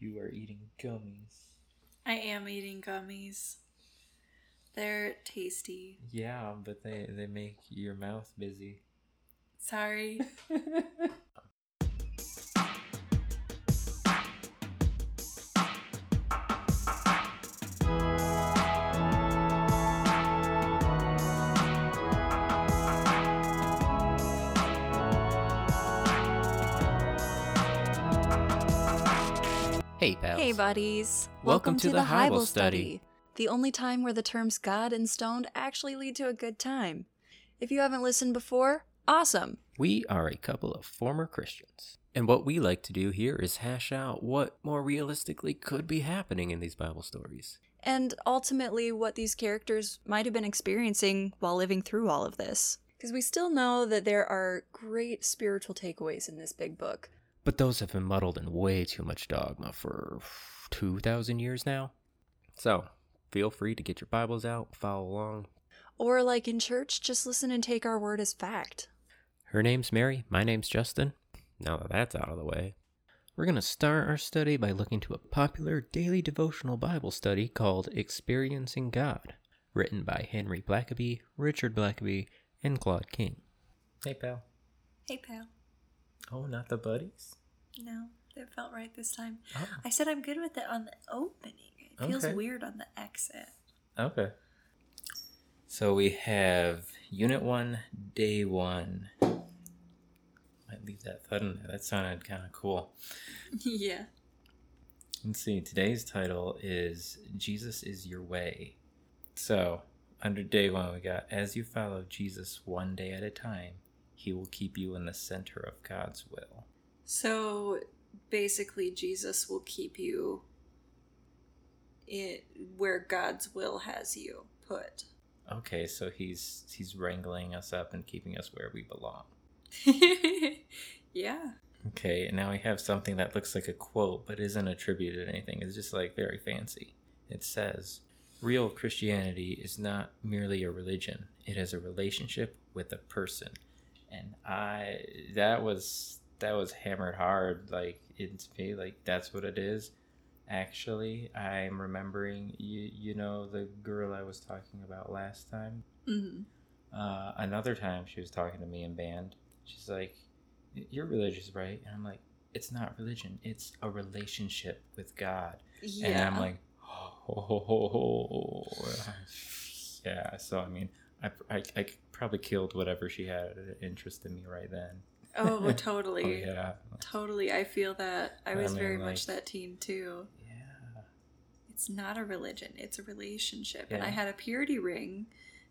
You are eating gummies. I am eating gummies. They're tasty. Yeah, but they they make your mouth busy. Sorry. Hey. Hey, buddies. Welcome to the High Bible Study. The only time where the terms God and stoned actually lead to a good time. If you haven't listened before, awesome. We are a couple of former Christians. And what we like to do here is hash out what more realistically could be happening in these Bible stories. And ultimately, what these characters might have been experiencing while living through all of this. Because we still know that there are great spiritual takeaways in this big book. But those have been muddled in way too much dogma for 2,000 years now. So, feel free to get your Bibles out, follow along. Or, like in church, just listen and take our word as fact. Her name's Mary, my name's Justin. Now that that's out of the way, we're going to start our study by looking to a popular daily devotional Bible study called Experiencing God, written by Henry Blackaby, Richard Blackaby, and Claude King. Hey, pal. hey, pal. Oh, not the buddies? No, that felt right this time. Oh. I said I'm good with it on the opening. It feels Okay. weird on the exit. Okay. So we have Unit 1, Day 1. Might leave that thud in there. That sounded kind of cool. yeah. Let's see. Today's title is Jesus is Your Way. So, under Day 1, we got As you follow Jesus one day at a time, he will keep you in the center of God's will. So basically, Jesus will keep you in where God's will has you put. Okay, so he's he's wrangling us up and keeping us where we belong. yeah. Okay, and now we have something that looks like a quote but isn't attributed to anything. It's just like very fancy. It says, Real Christianity is not merely a religion, it is a relationship with a person. And I that was that was hammered hard, like into me, like that's what it is. Actually, I'm remembering you you know the girl I was talking about last time? hmm uh, another time she was talking to me in band. She's like you're religious right? And i'm like it's not religion. It's a relationship with god. Yeah. and i'm like oh, yeah so i mean I, I, I probably killed whatever she had interest in me right then oh, oh totally. yeah Totally. I feel that. I I was mean, very like- much that team too. yeah It's not a religion, it's a relationship. And I had a purity ring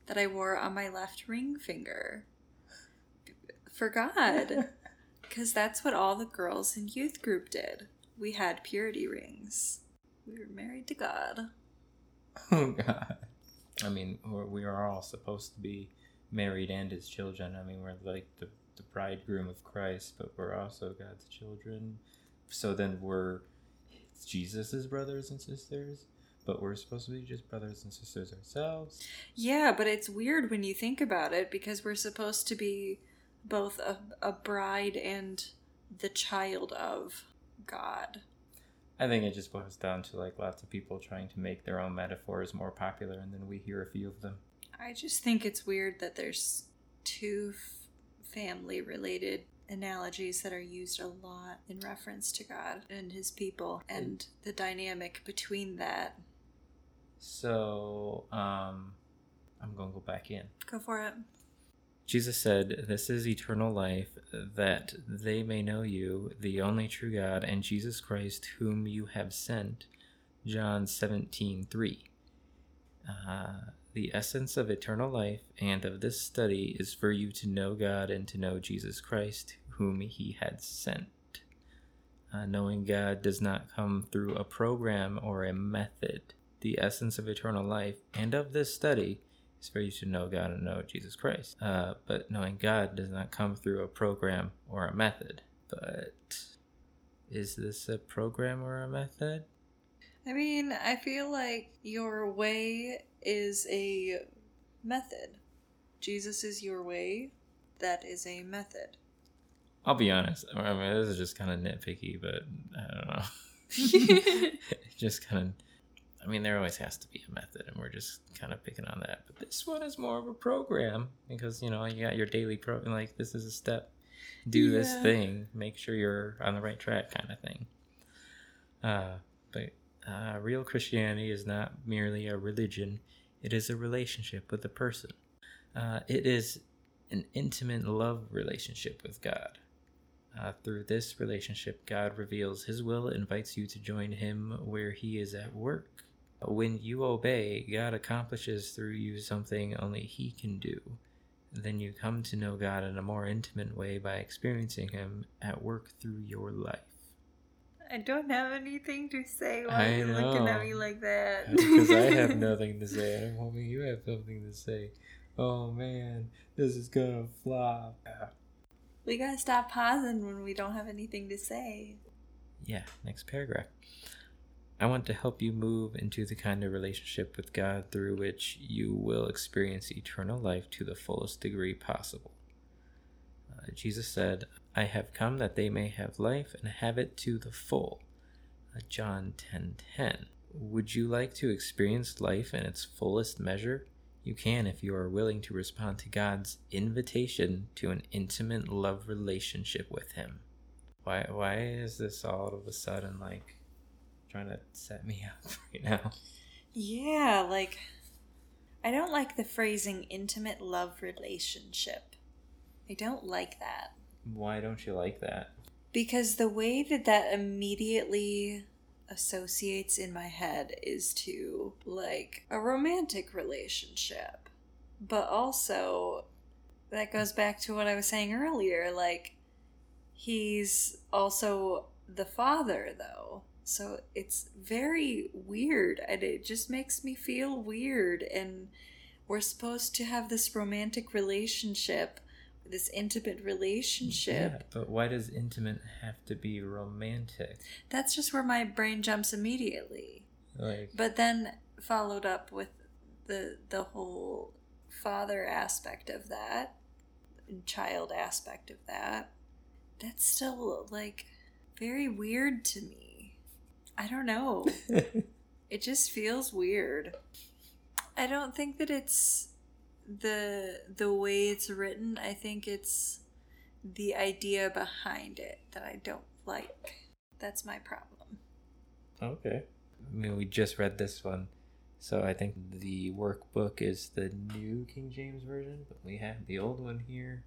that I wore on my left ring finger for God. Because that's what all the girls in youth group did. We had purity rings. We were married to God. oh god i mean we're, we are all supposed to be married and his children i mean we're like the, the bridegroom of christ but we're also god's children. So then we're jesus's brothers and sisters but we're supposed to be just brothers and sisters ourselves. Yeah, but it's weird when you think about it because we're supposed to be both a, a bride and the child of God. i think it just boils down to like lots of people trying to make their own metaphors more popular and then we hear a few of them. I just think it's weird that there's two family related analogies that are used a lot in reference to God and his people and the dynamic between that. so um i'm gonna go back in Go for it. Jesus said, This is eternal life, that they may know you, the only true God, and Jesus Christ, whom you have sent. John 17 3. Uh, the essence of eternal life and of this study is for you to know God and to know Jesus Christ, whom He had sent. Uh, knowing God does not come through a program or a method. The essence of eternal life and of this study is for you to know God and know Jesus Christ. Uh, but knowing God does not come through a program or a method. But is this a program or a method? I mean, I feel like your way is a method. Jesus is your way. That is a method. I'll be honest. I mean, this is just kind of nitpicky, but I don't know. just kind of I mean, there always has to be a method, and we're just kind of picking on that. But this one is more of a program because you know you got your daily pro. Like this is a step. Do this thing. Make sure you're on the right track, kind of thing. Uh, but uh, real Christianity is not merely a religion; it is a relationship with a person. Uh, it is an intimate love relationship with God. Uh, through this relationship, God reveals His will, invites you to join Him where He is at work. When you obey, God accomplishes through you something only He can do. Then you come to know God in a more intimate way by experiencing Him at work through your life. I don't have anything to say while I you're looking at know. me like that. Because I have nothing to say, and I'm hoping you have something to say. Oh man, this is gonna flop. We gotta stop pausing when we don't have anything to say. Yeah, next paragraph. I want to help you move into the kind of relationship with God through which you will experience eternal life to the fullest degree possible. Uh, Jesus said, I have come that they may have life and have it to the full. Uh, John 10:10. Would you like to experience life in its fullest measure? You can if you are willing to respond to God's invitation to an intimate love relationship with him. Why why is this all of a sudden like trying to set me up right now? Yeah, like I don't like the phrasing intimate love relationship. I don't like that. Why don't you like that? Because the way that that immediately associates in my head is to like a romantic relationship. But also, that goes back to what I was saying earlier. Like, he's also the father, though. So it's very weird, and it just makes me feel weird. And we're supposed to have this romantic relationship, this intimate relationship. Yeah, but why does intimate have to be romantic? That's just where my brain jumps immediately. Like But then followed up with the the whole father aspect of that, child aspect of that. That's still like very weird to me. I don't know. it just feels weird. I don't think that it's the the way it's written. I think it's the idea behind it that I don't like. That's my problem. Okay. I mean, we just read this one, so I think the workbook is the new King James version, but we have the old one here.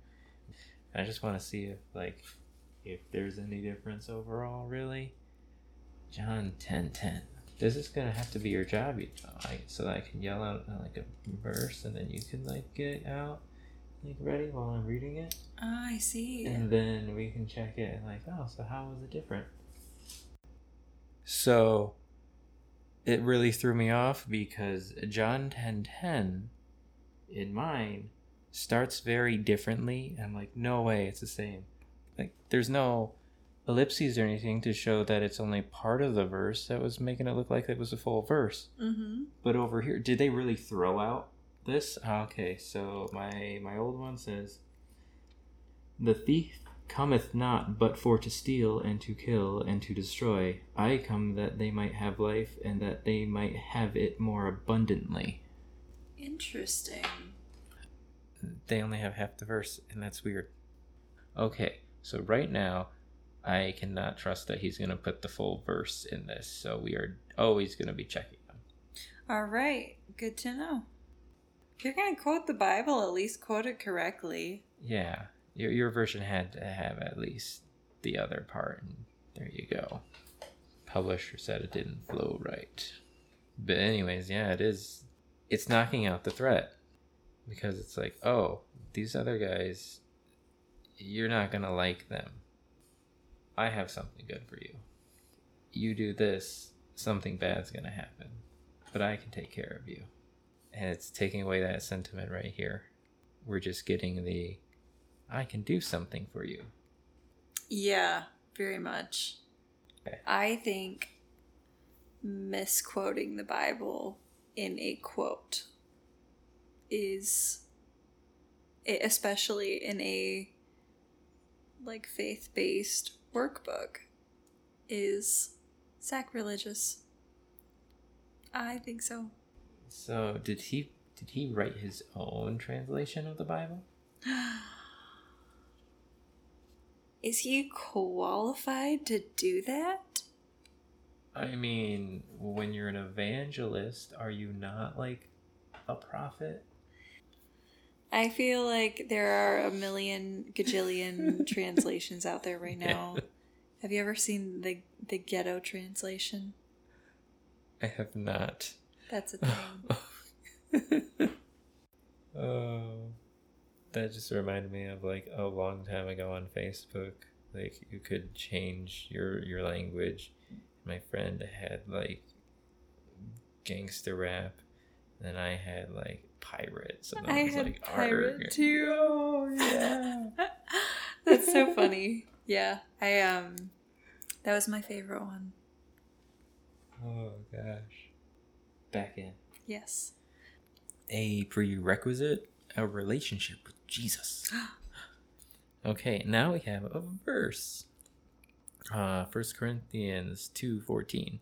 I just want to see if, like, if there's any difference overall, really. John ten ten. This is gonna have to be your job, you know, like, so that I can yell out uh, like a verse, and then you can like get out, like ready while I'm reading it, Oh, I see. and then we can check it. and Like, oh, so how was it different? So it really threw me off because John 10:10 in mine starts very differently. I'm like, no way, it's the same. Like, there's no ellipses or anything to show that it's only part of the verse. That was making it look like it was a full verse. Mm-hmm. But over here, did they really throw out this? Ah, Okay, so my my old one says, "The thief cometh not but for to steal and to kill and to destroy. I come that they might have life and that they might have it more abundantly." Interesting. They only have half the verse, and that's weird. Okay, so right now, I cannot trust that he's gonna put the full verse in this. So we are always gonna be checking them. All right. Good to know. If you're going to quote the Bible, at least quote it correctly. Yeah, your your version had to have at least the other part, and there you go. Publisher said it didn't flow right, but anyways, yeah, it is. It's knocking out the threat because it's like, oh, these other guys, you're not gonna like them. I have something good for you. You do this, something bad's gonna happen, but I can take care of you. And it's taking away that sentiment right here. We're just getting the I can do something for you. Yeah, very much. Okay. I think misquoting the Bible in a quote is especially in a like faith-based workbook is Sacrilegious. I think so. So did he did he write his own translation of the Bible? Is he qualified to do that? I mean, when you're an evangelist, are you not like a prophet? I feel like there are a million gajillion translations out there right now. Yeah. Have you ever seen the the ghetto translation? I have not. That's a thing. oh, that just reminded me of like a long time ago on Facebook. Like you could change your your language. My friend had like gangster rap, and I had like pirates, and I was had like pirate too. Oh yeah. That's so funny. Yeah, I um, that was my favorite one. oh gosh. Back in. Yes. a prerequisite a relationship with jesus okay now we have a verse uh 1 corinthians 2.14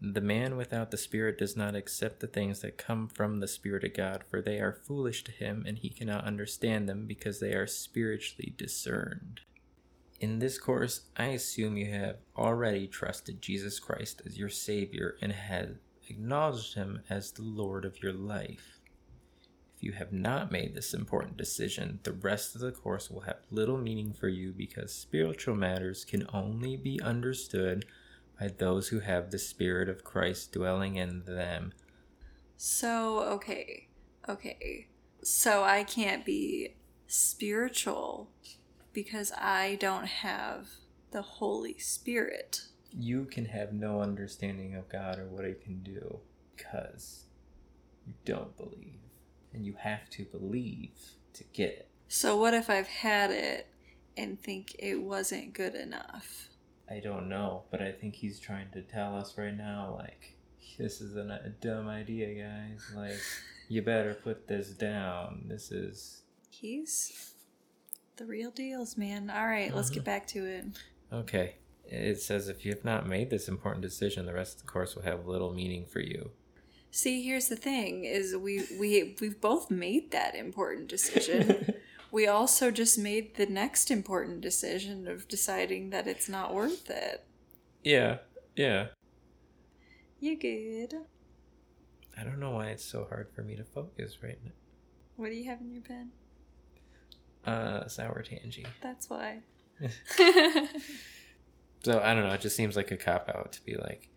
the man without the spirit does not accept the things that come from the spirit of god for they are foolish to him and he cannot understand them because they are spiritually discerned in this course, I assume you have already trusted Jesus Christ as your Savior and have acknowledged Him as the Lord of your life. If you have not made this important decision, the rest of the course will have little meaning for you because spiritual matters can only be understood by those who have the Spirit of Christ dwelling in them. So okay, okay. So I can't be spiritual because I don't have the Holy Spirit. You can have no understanding of God or what He can do because you don't believe. And you have to believe to get it. So what if I've had it and think it wasn't good enough? I don't know, but I think he's trying to tell us right now, like, this is an, a dumb idea, guys. Like, you better put this down. This is. He's the real deals, man. All right, let's get uh-huh. back to it. Okay. It says if you have not made this important decision, the rest of the course will have little meaning for you. See, here's the thing: is we we we've both made that important decision. we also just made the next important decision of deciding that it's not worth it. yeah, yeah. You good? I don't know why it's so hard for me to focus right now. What do you have in your pen? Uh, sour tangy. That's why. So I don't know. It just seems like a cop out to be like,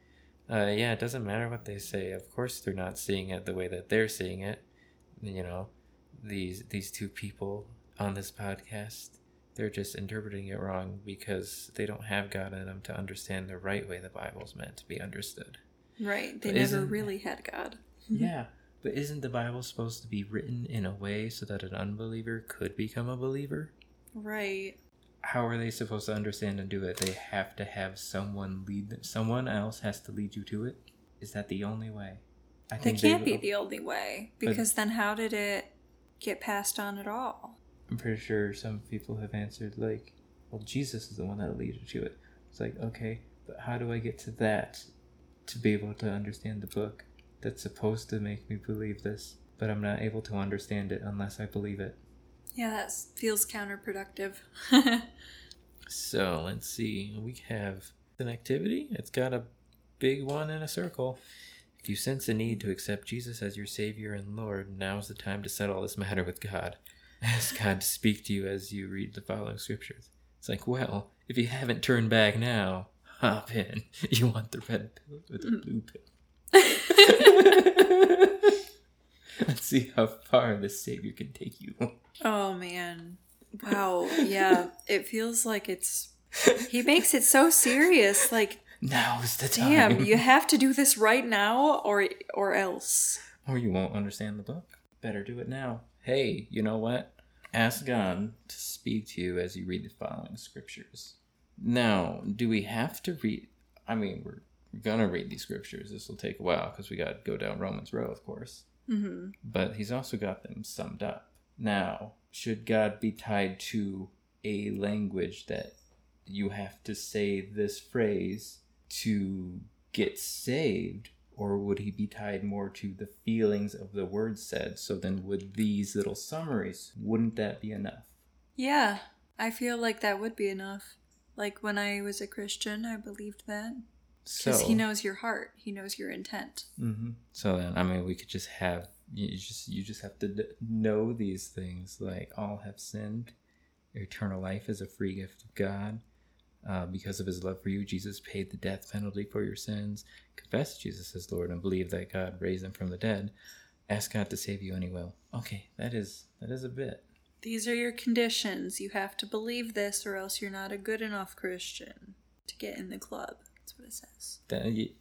uh, yeah, it doesn't matter what they say. Of course, they're not seeing it the way that they're seeing it. You know, these these two people on this podcast, they're just interpreting it wrong because they don't have God in them to understand the right way the Bible's meant to be understood. right. They But never really had God. yeah, but isn't the Bible supposed to be written in a way so that an unbeliever could become a believer? Right. how are they supposed to understand and do it? They have to have someone lead them. Someone else has to lead you to it. Is that the only way? I That can't they- be the only way But- because then how did it get passed on at all? I'm pretty sure some people have answered like, "Well, Jesus is the one that leads you to it." It's like, okay, but how do I get to that to be able to understand the book that's supposed to make me believe this, but I'm not able to understand it unless I believe it? Yeah, that feels counterproductive. So let's see. We have an activity. It's got a big one in a circle. If you sense a need to accept Jesus as your Savior and Lord, now's the time to settle this matter with God. Ask God to speak to you as you read the following scriptures. It's like, well, if you haven't turned back now, hop in. You want the red pill or the mm. blue pill? Let's see how far the Savior can take you. oh man. Wow. Yeah, it feels like it's he makes it so serious like Now's the time. damn, you have to do this right now or or else. Or you won't understand the book. Better do it now. Hey, you know what? Ask God to speak to you as you read the following scriptures. Now, do we have to read? I mean, we're, gonna read these scriptures. This will take a while because we got to go down Romans Road, of course. Mhm. But he's also got them summed up. Now, should God be tied to a language that you have to say this phrase to get saved, or would he be tied more to the feelings of the words said? So then, would these little summaries, wouldn't that be enough? Yeah, I feel like that would be enough. Like when I was a Christian, I believed that. So Because he knows your heart, he knows your intent. hmm So then, I mean, we could just have you just you just have to d- know these things. Like all have sinned. Eternal life is a free gift of God. Uh, because of His love for you, Jesus paid the death penalty for your sins. Confess Jesus as Lord and believe that God raised Him from the dead. Ask God to save you, and He will. Okay, that is that is a bit. These are your conditions. You have to believe this, or else you're not a good enough Christian to get in the club. That's what it says. Y-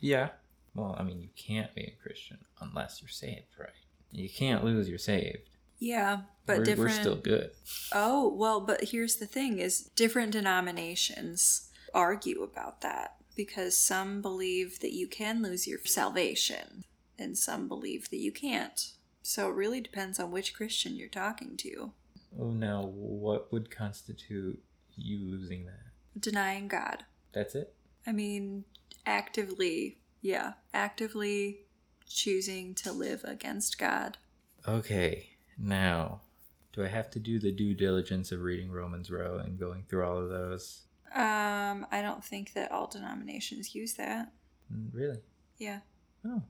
yeah. Well, I mean, you can't be a Christian unless you're saved, right? You can't lose you're saved. Yeah, but we're, different. we're still good. Oh, well, but here's the thing is different denominations argue about that because some believe that you can lose your salvation and some believe that you can't. So it really depends on which Christian you're talking to. Oh, now what would constitute you losing that? Denying God. That's it. I mean, actively, yeah, actively choosing to live against God. Okay, now do I have to do the due diligence of reading Romans Road and going through all of those? Um, I don't think that all denominations use that. Mm, Really? Yeah. Oh,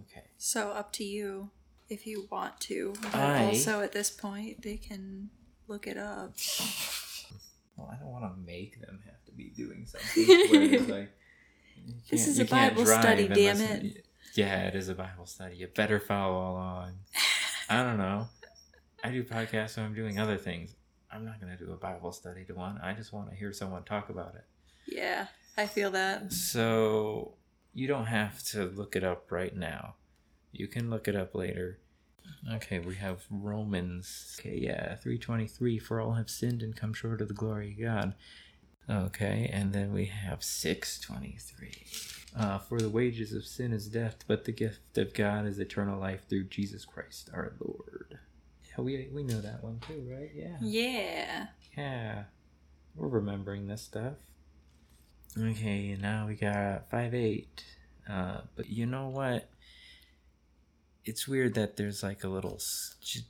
okay. So up to you if you want to. But I- also at this point they can look it up. Well, I don't want to make them have to be doing something. where it's like, you This can't- is you a Bible study, unless damn you- Yeah, it is a Bible study. You better follow along. I don't know. I do podcasts when I'm doing other things. I'm not going to do a Bible study to one. I just want to hear someone talk about it. Yeah, I feel that. So you don't have to look it up right now. You can look it up later. Okay, we have Romans. Okay, yeah, 323 for all have sinned and come short of the glory of God. Okay, and then we have 623. Uh, for the wages of sin is death, but the gift of God is eternal life through Jesus Christ our Lord. Yeah, we we know that one too, right? Yeah. Yeah. Yeah, we're remembering this stuff. Okay, now we got five eight. Uh, but you know what? It's weird that there's like a little j-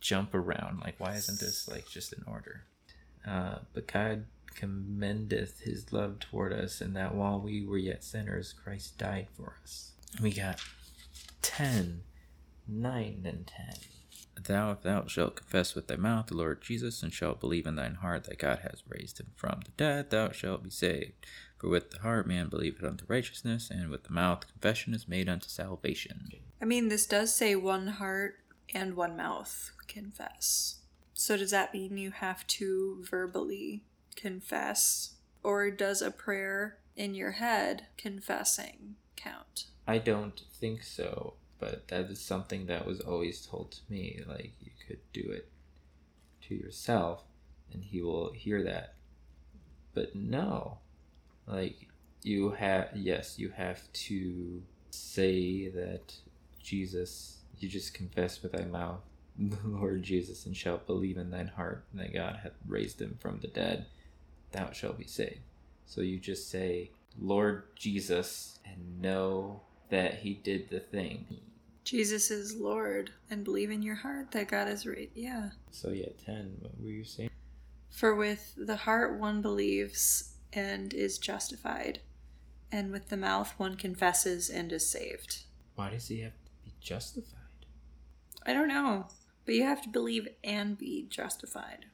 jump around. Like, why isn't this like just in order? Uh, but God commendeth His love toward us, and that while we were yet sinners, Christ died for us. We got 10, 9, and 10. Thou, if thou shalt confess with thy mouth the Lord Jesus, and shalt believe in thine heart that God has raised him from the dead, thou shalt be saved. For with the heart man believeth unto righteousness, and with the mouth confession is made unto salvation. I mean, this does say one heart and one mouth confess. So does that mean you have to verbally confess? Or does a prayer in your head confessing count? I don't think so, but that is something that was always told to me. Like, you could do it to yourself, and he will hear that. But no. Like, you have, yes, you have to say that Jesus, you just confess with thy mouth the Lord Jesus, and shalt believe in thine heart that God hath raised him from the dead, thou shalt be saved. So you just say, Lord Jesus, and know that he did the thing. Jesus is Lord, and believe in your heart that God is right. Yeah. So yeah, ten. What were you saying? For with the heart one believes and is justified, and with the mouth one confesses and is saved. Why does he have to be justified? I don't know, but you have to believe and be justified.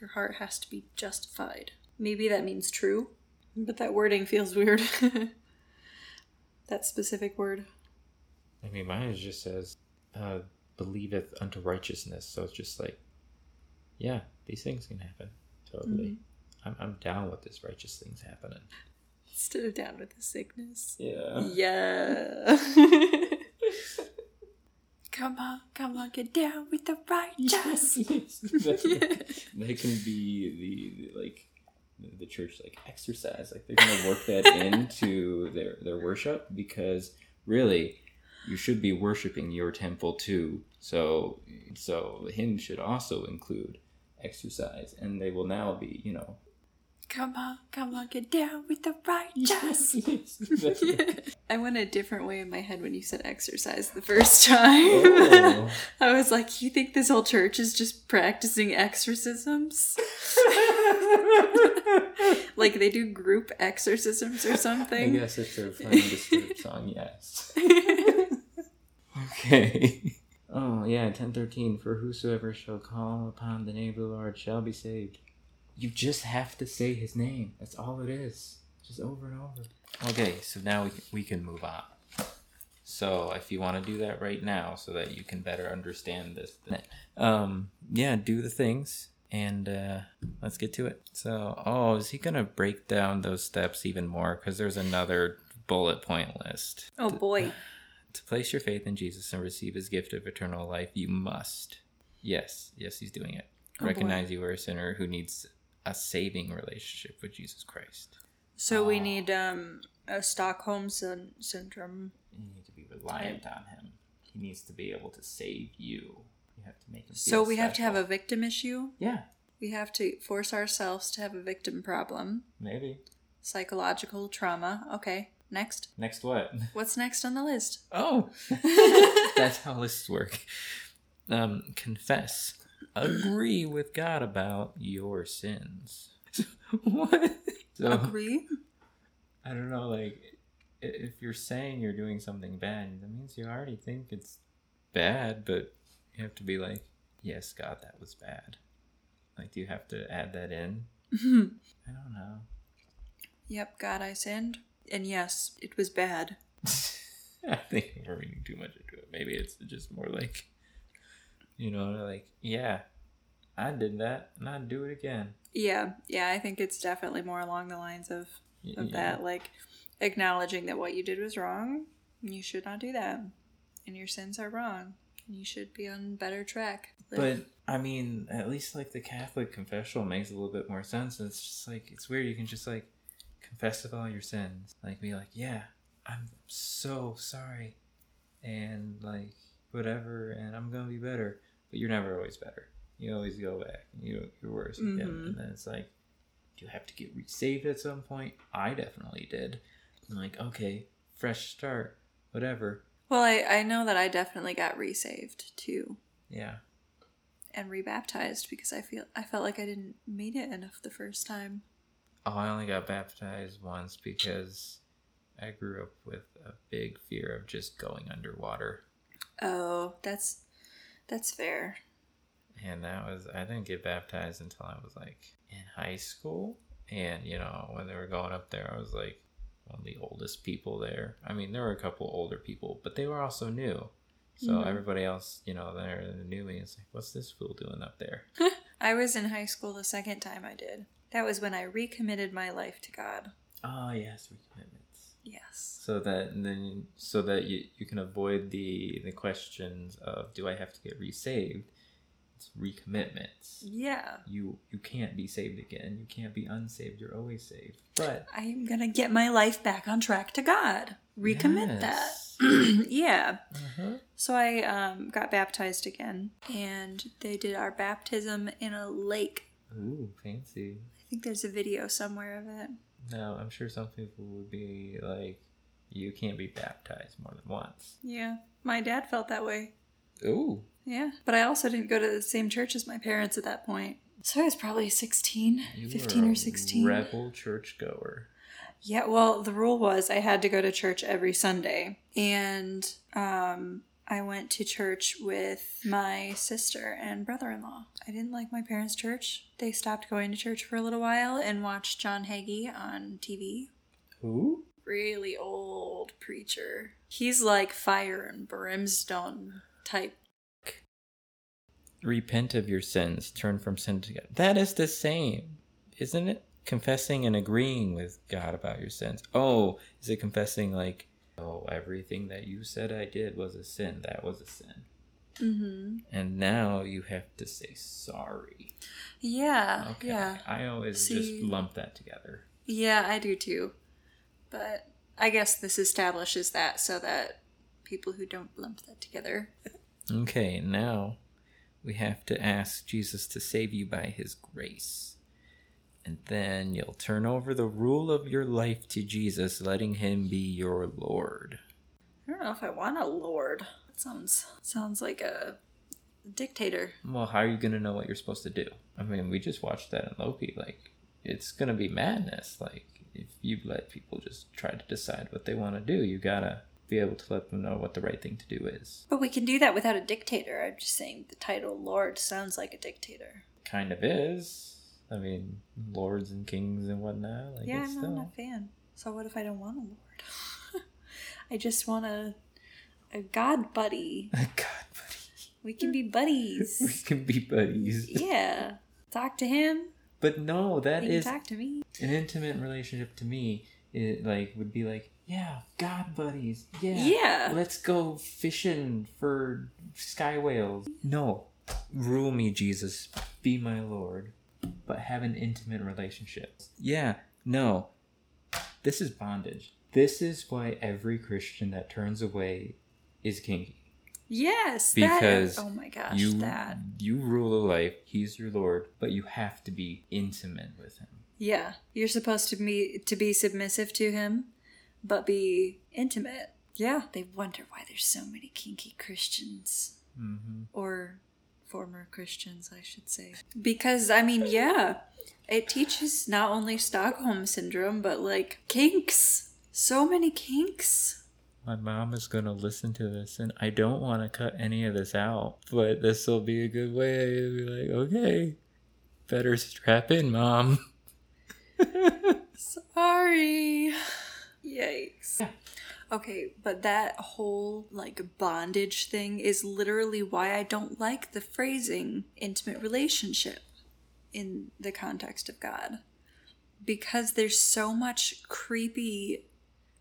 Your heart has to be justified. Maybe that means true, but that wording feels weird. that specific word. I mean, mine just says, uh, "Believeth unto righteousness." So it's just like, yeah, these things can happen. Totally. I'm I'm down with this righteous things happening. Instead of down with the sickness. Yeah. Yeah. come on, come on, get down with the righteous. that, that can be the, the like the church like exercise like they're gonna work that into their their worship because really you should be worshiping your temple too so so hymn should also include exercise and they will now be you know Come on, come on, get down with the righteous. I went a different way in my head when you said exercise the first time. Oh. I was like, you think this whole church is just practicing exorcisms? like they do group exorcisms or something. I guess if they're playing the song, yes. Okay. Oh yeah, ten thirteen. For whosoever shall call upon the name of the Lord shall be saved. You just have to say His name. That's all it is. Just over and over. Okay, so now we can, we can move on. So if you want to do that right now, so that you can better understand this, then, um, yeah, do the things and uh, let's get to it. So, oh, is he gonna break down those steps even more? Because there's another bullet point list. oh boy. To place your faith in Jesus and receive his gift of eternal life, you must. Yes, yes, he's doing it. Oh, boy. Recognize you are a sinner who needs a saving relationship with Jesus Christ. So we Oh. need um a Stockholm syn- syndrome. You need to be reliant on him. He needs to be able to save you. You have to make him. So we have to have a victim issue. Yeah, We have to force ourselves to have a victim problem. maybe. Psychological trauma. Okay. Next. Next what? What's next on the list? Oh, that's how lists work. Um, confess. Agree with God about your sins. what? So, Agree. I don't know, like, if you're saying you're doing something bad, that means you already think it's bad, but you have to be like, yes, God, that was bad. Like, do you have to add that in? I don't know. yep, God, I sinned. And yes, it was bad. I think we're reading too much into it. Maybe it's just more like, you know, like, yeah, I did that and I'd do it again. Yeah, yeah, I think it's definitely more along the lines of, of yeah. that, like acknowledging that what you did was wrong. and You should not do that. And your sins are wrong. And you should be on better track. But I mean, at least like the Catholic confessional makes a little bit more sense. It's just like it's weird. You can just like confess of all your sins, like be like, yeah, I'm so sorry, and like whatever, and I'm gonna be better. But you're never always better. You always go back. You you're worse again, Mhm. and then it's like, do you have to get resaved at some point? I definitely did. I'm like, okay, fresh start, whatever. Well, I, I know that I definitely got resaved too Yeah. and rebaptized because I feel I felt like I didn't meet it enough the first time. Oh, I only got baptized once because I grew up with a big fear of just going underwater. Oh, that's that's fair. And that was, I didn't get baptized until I was like in high school. And, you know, when they were going up there, I was like one of the oldest people there. I mean, there were a couple older people, but they were also new. So Mhm. everybody else, you know, there knew me. It's like, what's this fool doing up there? I was in high school the second time I did. That was when I recommitted my life to God. Oh, yes, recommitments. Yes. so that and then so that you, you can avoid the the questions of do I have to get resaved? It's recommitments. Yeah. You you can't be saved again. You can't be unsaved. You're always saved. But I'm going to get my life back on track to God. Recommit Yes. that. yeah. uh-huh. So I um, got baptized again, and they did our baptism in a lake. ooh, fancy. I think there's a video somewhere of it. No, I'm sure some people would be like, you can't be baptized more than once. Yeah. My dad felt that way. Ooh, Yeah. But I also didn't go to the same church as my parents at that point. So I was probably 16, you 15 were or a 16. Rebel churchgoer. Yeah, well, the rule was I had to go to church every Sunday. And um, I went to church with my sister and brother in law. I didn't like my parents' church. They stopped going to church for a little while and watched John Hagee on TV. Who? Really old preacher. He's like fire and brimstone type. Repent of your sins, turn from sin to God. That is the same, isn't it? Confessing and agreeing with God about your sins. Oh, is it confessing like, oh, everything that you said I did was a sin? That was a sin. Mm-hmm. And now you have to say sorry. Yeah, Okay. yeah. I always See- just lump that together. Yeah, I do too. But I guess this establishes that so that people who don't lump that together. Okay, now we have to ask Jesus to save you by his grace. And then you'll turn over the rule of your life to Jesus, letting him be your Lord. I don't know if I want a lord. That sounds sounds like a dictator. Well, how are you going to know what you're supposed to do? I mean, we just watched that in Loki. Like, it's going to be madness. Like, if you let people just try to decide what they want to do, you got to be able to let them know what the right thing to do is. But we can do that without a dictator. I'm just saying the title lord sounds like a dictator. Kind of is. I mean, lords and kings and whatnot. Like, yeah, I'm still... not a fan. So what if I don't want a lord? I just want a a god buddy. A god, buddy. We can be buddies. We can be buddies. yeah. Talk to him. But no, that is talk to me. an intimate relationship to me. It like would be like, yeah, God buddies. Yeah. Yeah. Let's go fishing for sky whales. No. Rule me, Jesus. Be my Lord. But have an intimate relationship. Yeah. No. This is bondage. This is why every Christian that turns away is kinky. Yes. Because that, oh my gosh, you that. you rule a life. He's your Lord, but you have to be intimate with him. Yeah. You're supposed to be to be submissive to him, but be intimate. Yeah. They wonder why there's so many kinky Christians. Mm-hmm. or former Christians, I should say. Because, I mean, yeah, it teaches not only Stockholm syndrome, but like kinks. So many kinks. My mom is gonna listen to this, and I don't want to cut any of this out, but this will be a good way to be like, okay, better strap in, mom. Sorry. Yikes. Okay, but that whole like bondage thing is literally why I don't like the phrasing intimate relationship in the context of God. Because there's so much creepy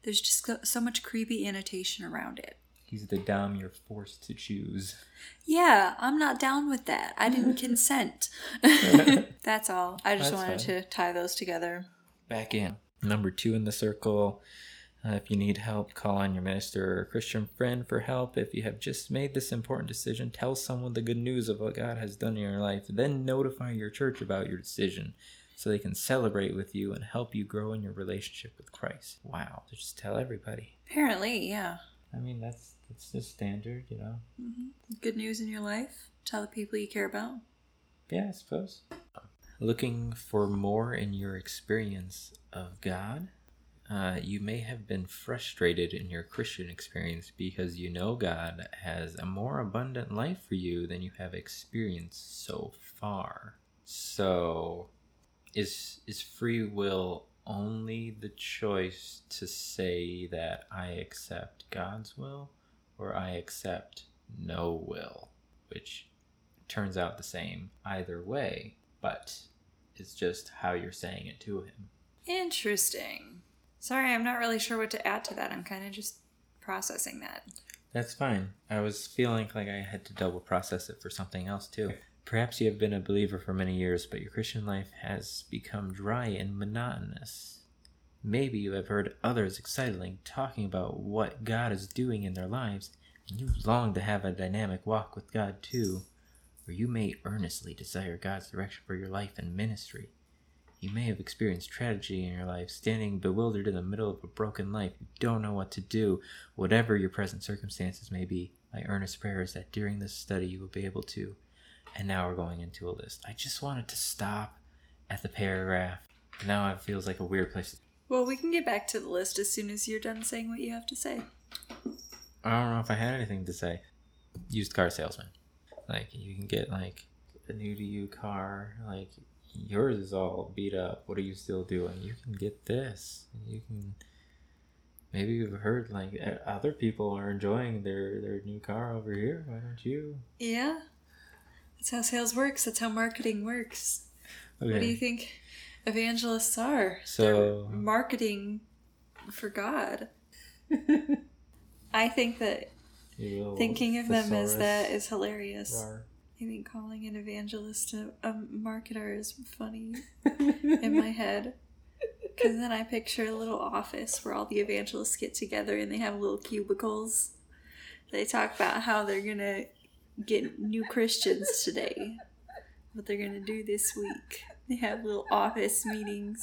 there's just so- much creepy annotation around it. He's the dom you're forced to choose. Yeah, I'm not down with that. I didn't consent. That's all. I just That's wanted fine. to tie those together. Back in. Number two in the circle. Uh, if you need help, call on your minister or Christian friend for help. If you have just made this important decision, tell someone the good news of what God has done in your life. Then notify your church about your decision so they can celebrate with you and help you grow in your relationship with Christ. Wow. So just tell everybody. Apparently, yeah. I mean, that's that's just standard, you know. Good news in your life. Tell the people you care about. Yeah, I suppose. Looking for more in your experience of God, uh, you may have been frustrated in your Christian experience because you know God has a more abundant life for you than you have experienced so far. So, is is free will only the choice to say that I accept God's will or I accept no will, which turns out the same either way, but it's just how you're saying it to him. Interesting. Sorry, I'm not really sure what to add to that. I'm kind of just processing that. That's fine. I was feeling like I had to double process it for something else too. Perhaps you have been a believer for many years, but your Christian life has become dry and monotonous. Maybe you have heard others excitedly talking about what God is doing in their lives, and you long to have a dynamic walk with God too, or you may earnestly desire God's direction for your life and ministry. You may have experienced tragedy in your life, standing bewildered in the middle of a broken life. You don't know what to do, whatever your present circumstances may be. My earnest prayer is that during this study you will be able to. And now we're going into a list. I just wanted to stop at the paragraph. Now it feels like a weird place. to- Well, we can get back to the list as soon as you're done saying what you have to say. I don't know if I had anything to say. Used car salesman. Like you can get like a new to you car. Like yours is all beat up. What are you still doing? You can get this. You can. Maybe you've heard like uh, other people are enjoying their their new car over here. Why don't you? Yeah. That's how sales works. That's how marketing works. Okay. What do you think evangelists are? So- They're marketing for God. I think that thinking of them as that is hilarious. Rar. I think calling an evangelist a, a marketer is funny in my head. Because then I picture a little office where all the evangelists get together and they have little cubicles. They talk about how they're going to get new Christians today, what they're going to do this week. They have little office meetings.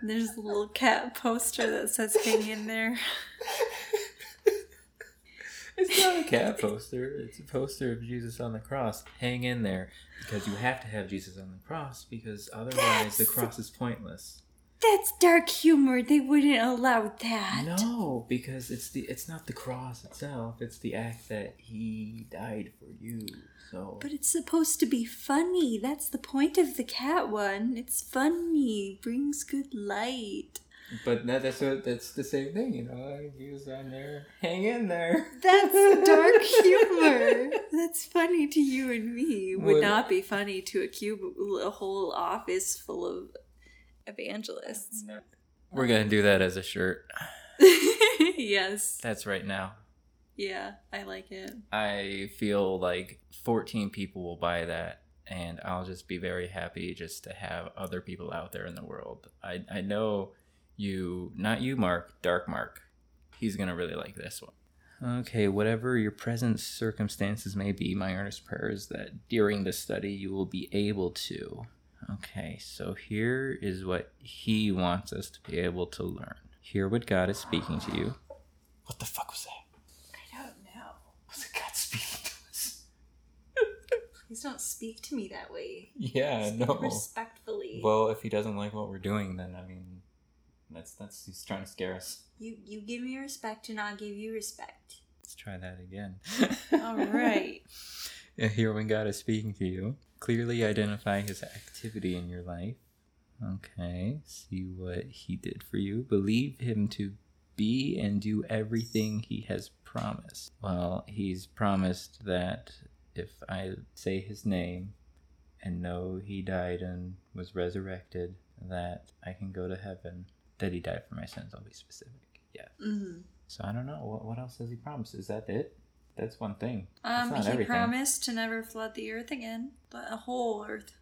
And there's a little cat poster that says hang in there. It's not a cat poster. It's a poster of Jesus on the cross. Hang in there because you have to have Jesus on the cross because otherwise the cross is pointless. That's dark humor. They wouldn't allow that. No, because it's the it's not the cross itself. It's the act that he died for you. So But it's supposed to be funny. That's the point of the cat one. It's funny. Brings good light. But that, that's what that's the same thing, you know. He was on there. Hang in there. That's dark humor. That's funny to you and me. Would What- not be funny to a cube, a whole office full of evangelists. We're gonna do that as a shirt. yes. That's right now. Yeah, I like it. I feel like 14 people will buy that, and I'll just be very happy just to have other people out there in the world. I, I know you, not you, Mark, Dark Mark. He's going to really like this one. Okay, whatever your present circumstances may be, my earnest prayer is that during the study you will be able to. Okay, so here is what he wants us to be able to learn. Hear what God is speaking to you. What the fuck was that? I don't know. Was it God speaking to us? Please don't speak to me that way. Yeah, Speak no. respectfully. Well, if he doesn't like what we're doing, then I mean, that's that's he's trying to scare us. you you give me respect and I'll give you respect. Let's try that again. All right. Here, when God is speaking to you, clearly identify His activity in your life. Okay, see what He did for you. Believe Him to be and do everything He has promised. Well, He's promised that if I say His name and know He died and was resurrected, that I can go to heaven. That He died for my sins. I'll be specific. Yeah. Mm-hmm. So I don't know. What, what else does He promise? Is that it? That's one thing. Um, he everything. promised to never flood the earth again, the whole earth.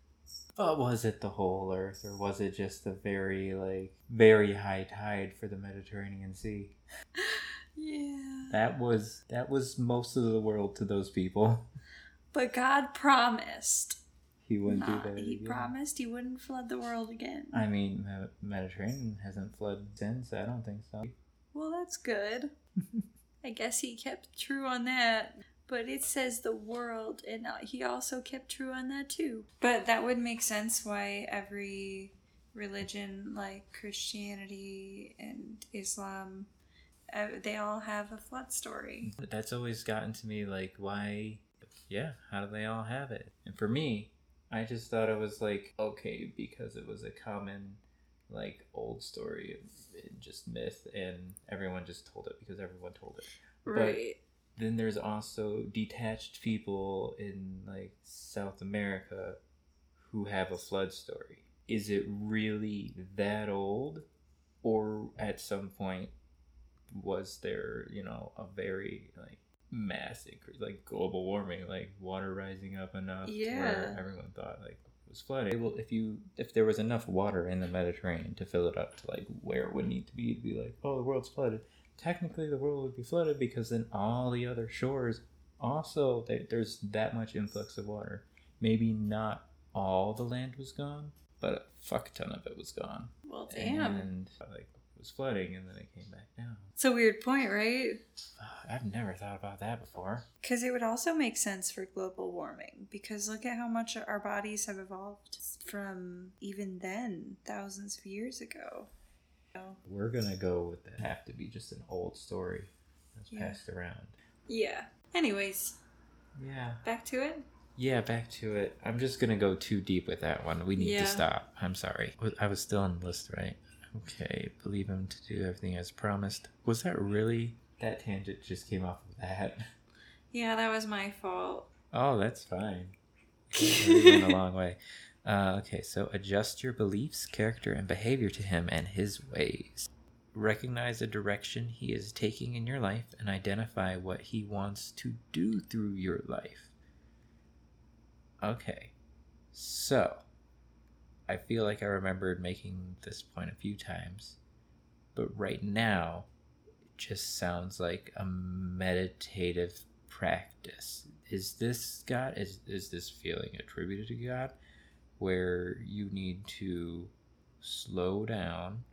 But was it the whole Earth, or was it just the very like very high tide for the Mediterranean Sea? Yeah. That was that was most of the world to those people. But God promised. He wouldn't not- do that. he again. promised he wouldn't flood the world again. I mean, the Mediterranean hasn't flooded since. I don't think so. Well, that's good. I guess he kept true on that. But it says the world, and uh, he also kept true on that too. But that would make sense why every religion, like Christianity and Islam, uh, they all have a flood story. That's always gotten to me like why yeah, how do they all have it? And for me, I just thought it was like okay because it was a common like old story and just myth and everyone just told it because everyone told it. Right. then there's also detached people in like South America who have a flood story. Is it really that old or at some point was there, you know, a very like mass increase like global warming, like water rising up enough Yeah. where everyone thought like it was flooding. Well, if you if there was enough water in the Mediterranean to fill it up to like where it would need to be to be like, oh the world's flooded technically the world would be flooded because then all the other shores also they, there's that much influx of water maybe not all the land was gone but a fuck ton of it was gone Well, damn. and like was flooding and then it came back down It's a weird point, right? i've never thought about that before Because it would also make sense for global warming. Because look at how much our bodies have evolved from even then, thousands of years ago. we're gonna go with that have to be just an old story that's Yeah. passed around Yeah. Anyways, yeah back to it. Yeah, back to it. I'm just gonna go too deep with that one. We need Yeah. to stop. I'm sorry. I was still on the list, right? Okay, believe him to do everything as promised. Was that really? That tangent just came off of that. Yeah, that was my fault. Oh, that's fine. Went a long way. Uh, okay, so adjust your beliefs, character, and behavior to him and his ways. Recognize the direction he is taking in your life and identify what he wants to do through your life. Okay, so I feel like I remembered making this point a few times, but right now it just sounds like a meditative practice. Is this God? Is is this feeling attributed to God? where you need to slow down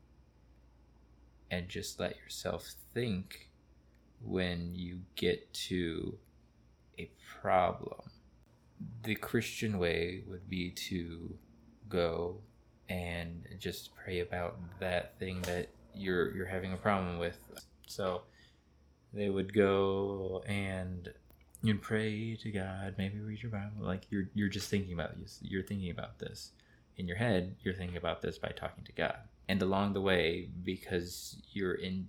and just let yourself think when you get to a problem. The Christian way would be to go and just pray about that thing that you're you're having a problem with. So they would go and you'd pray to God, maybe read your Bible. Like you're you're just thinking about you're thinking about this in your head. You're thinking about this by talking to God, and along the way, because you're in,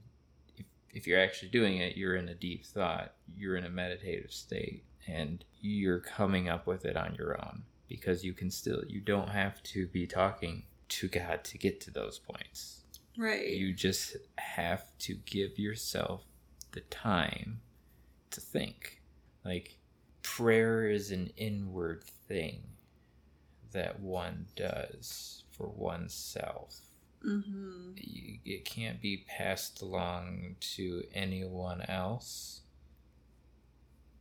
if, if you're actually doing it, you're in a deep thought. You're in a meditative state, and you're coming up with it on your own because you can still you don't have to be talking to God to get to those points. Right. You just have to give yourself the time to think. Like, prayer is an inward thing that one does for oneself. Mm-hmm. It can't be passed along to anyone else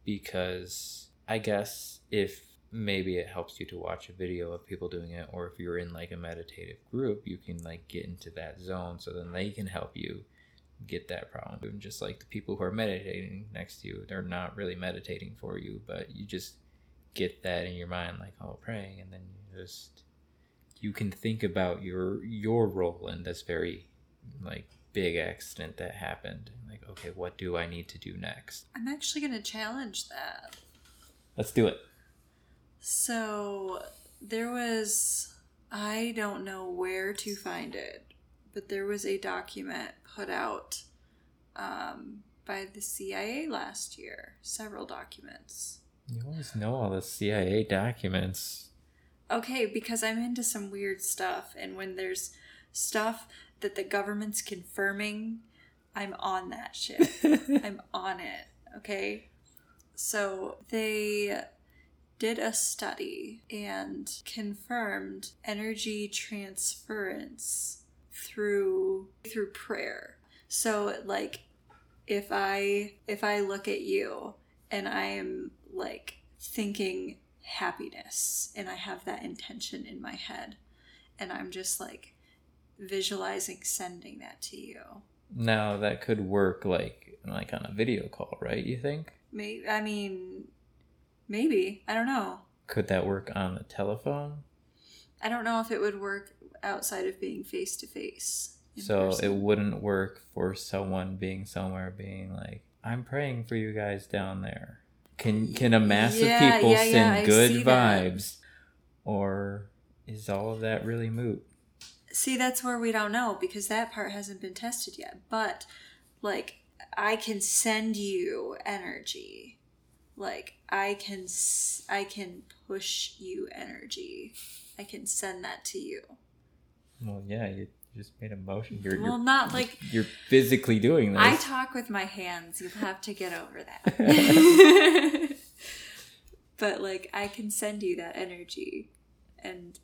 because I guess if maybe it helps you to watch a video of people doing it or if you're in like a meditative group you can like get into that zone so then they can help you get that problem. And just like the people who are meditating next to you they're not really meditating for you but you just get that in your mind like oh praying and then you just you can think about your your role in this very like big accident that happened. Like okay what do i need to do next? I'm actually going to challenge that. let's do it So there was, I don't know where to find it, but there was a document put out um, by the CIA last year. Several documents. You always know all the CIA documents. Okay, because I'm into some weird stuff, and when there's stuff that the government's confirming, I'm on that shit. I'm on it. Okay. So they did a study and confirmed energy transference through through prayer. So like if I if I look at you and I am like thinking happiness and I have that intention in my head and I'm just like visualizing sending that to you. Now that could work like like on a video call, right? You think? Maybe I mean maybe. I don't know. Could that work on a telephone? I don't know if it would work outside of being face to face. So it wouldn't work for someone being somewhere being like, "I'm praying for you guys down there." Can can a mass Yeah, of people yeah, yeah, send I good see that. vibes, or is all of that really moot? See, that's where we don't know because that part hasn't been tested yet. But like I can send you energy. Like I can i can push you energy. I can send that to you. Well, yeah, you just made a motion. You're well, you're, not like you're physically doing this. I talk with my hands. You'll have to get over that. but like I can send you that energy and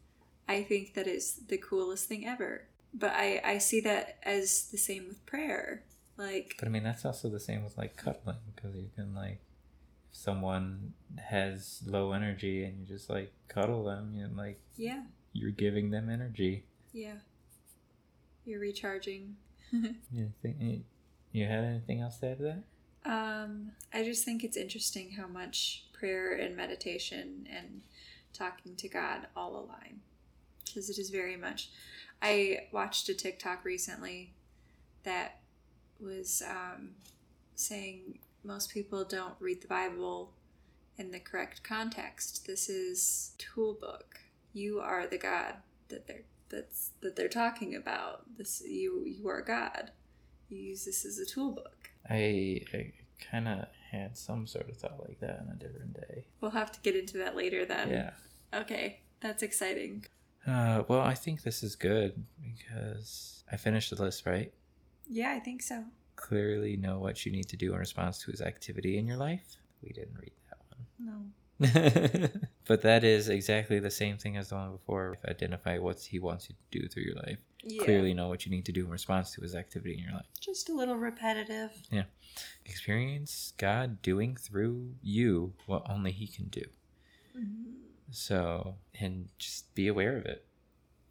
I think that is the coolest thing ever. But I I see that as the same with prayer. Like But I mean, that's also the same with like cuddling because you can like, if someone has low energy and you just like cuddle them, you like yeah, you're giving them energy. yeah. You're recharging. You think you, you had anything else to add to that? Um, I just think it's interesting how much prayer and meditation and talking to God all align. Because it is very much. I watched a TikTok recently that was um, saying most people don't read the Bible in the correct context. This is tool book. You are the God that they're that's that they're talking about. This you you are God. You use this as a tool book. I, I kind of had some sort of thought like that on a different day. We'll have to get into that later then. Yeah. Okay, that's exciting. Uh, well, I think this is good because I finished the list, right? Yeah, I think so. Clearly know what you need to do in response to his activity in your life. We didn't read that one. No. but that is exactly the same thing as the one before. Identify what he wants you to do through your life. Yeah. Clearly know what you need to do in response to his activity in your life. Just a little repetitive. Yeah. Experience God doing through you what only he can do. Mm-hmm. So, and just be aware of it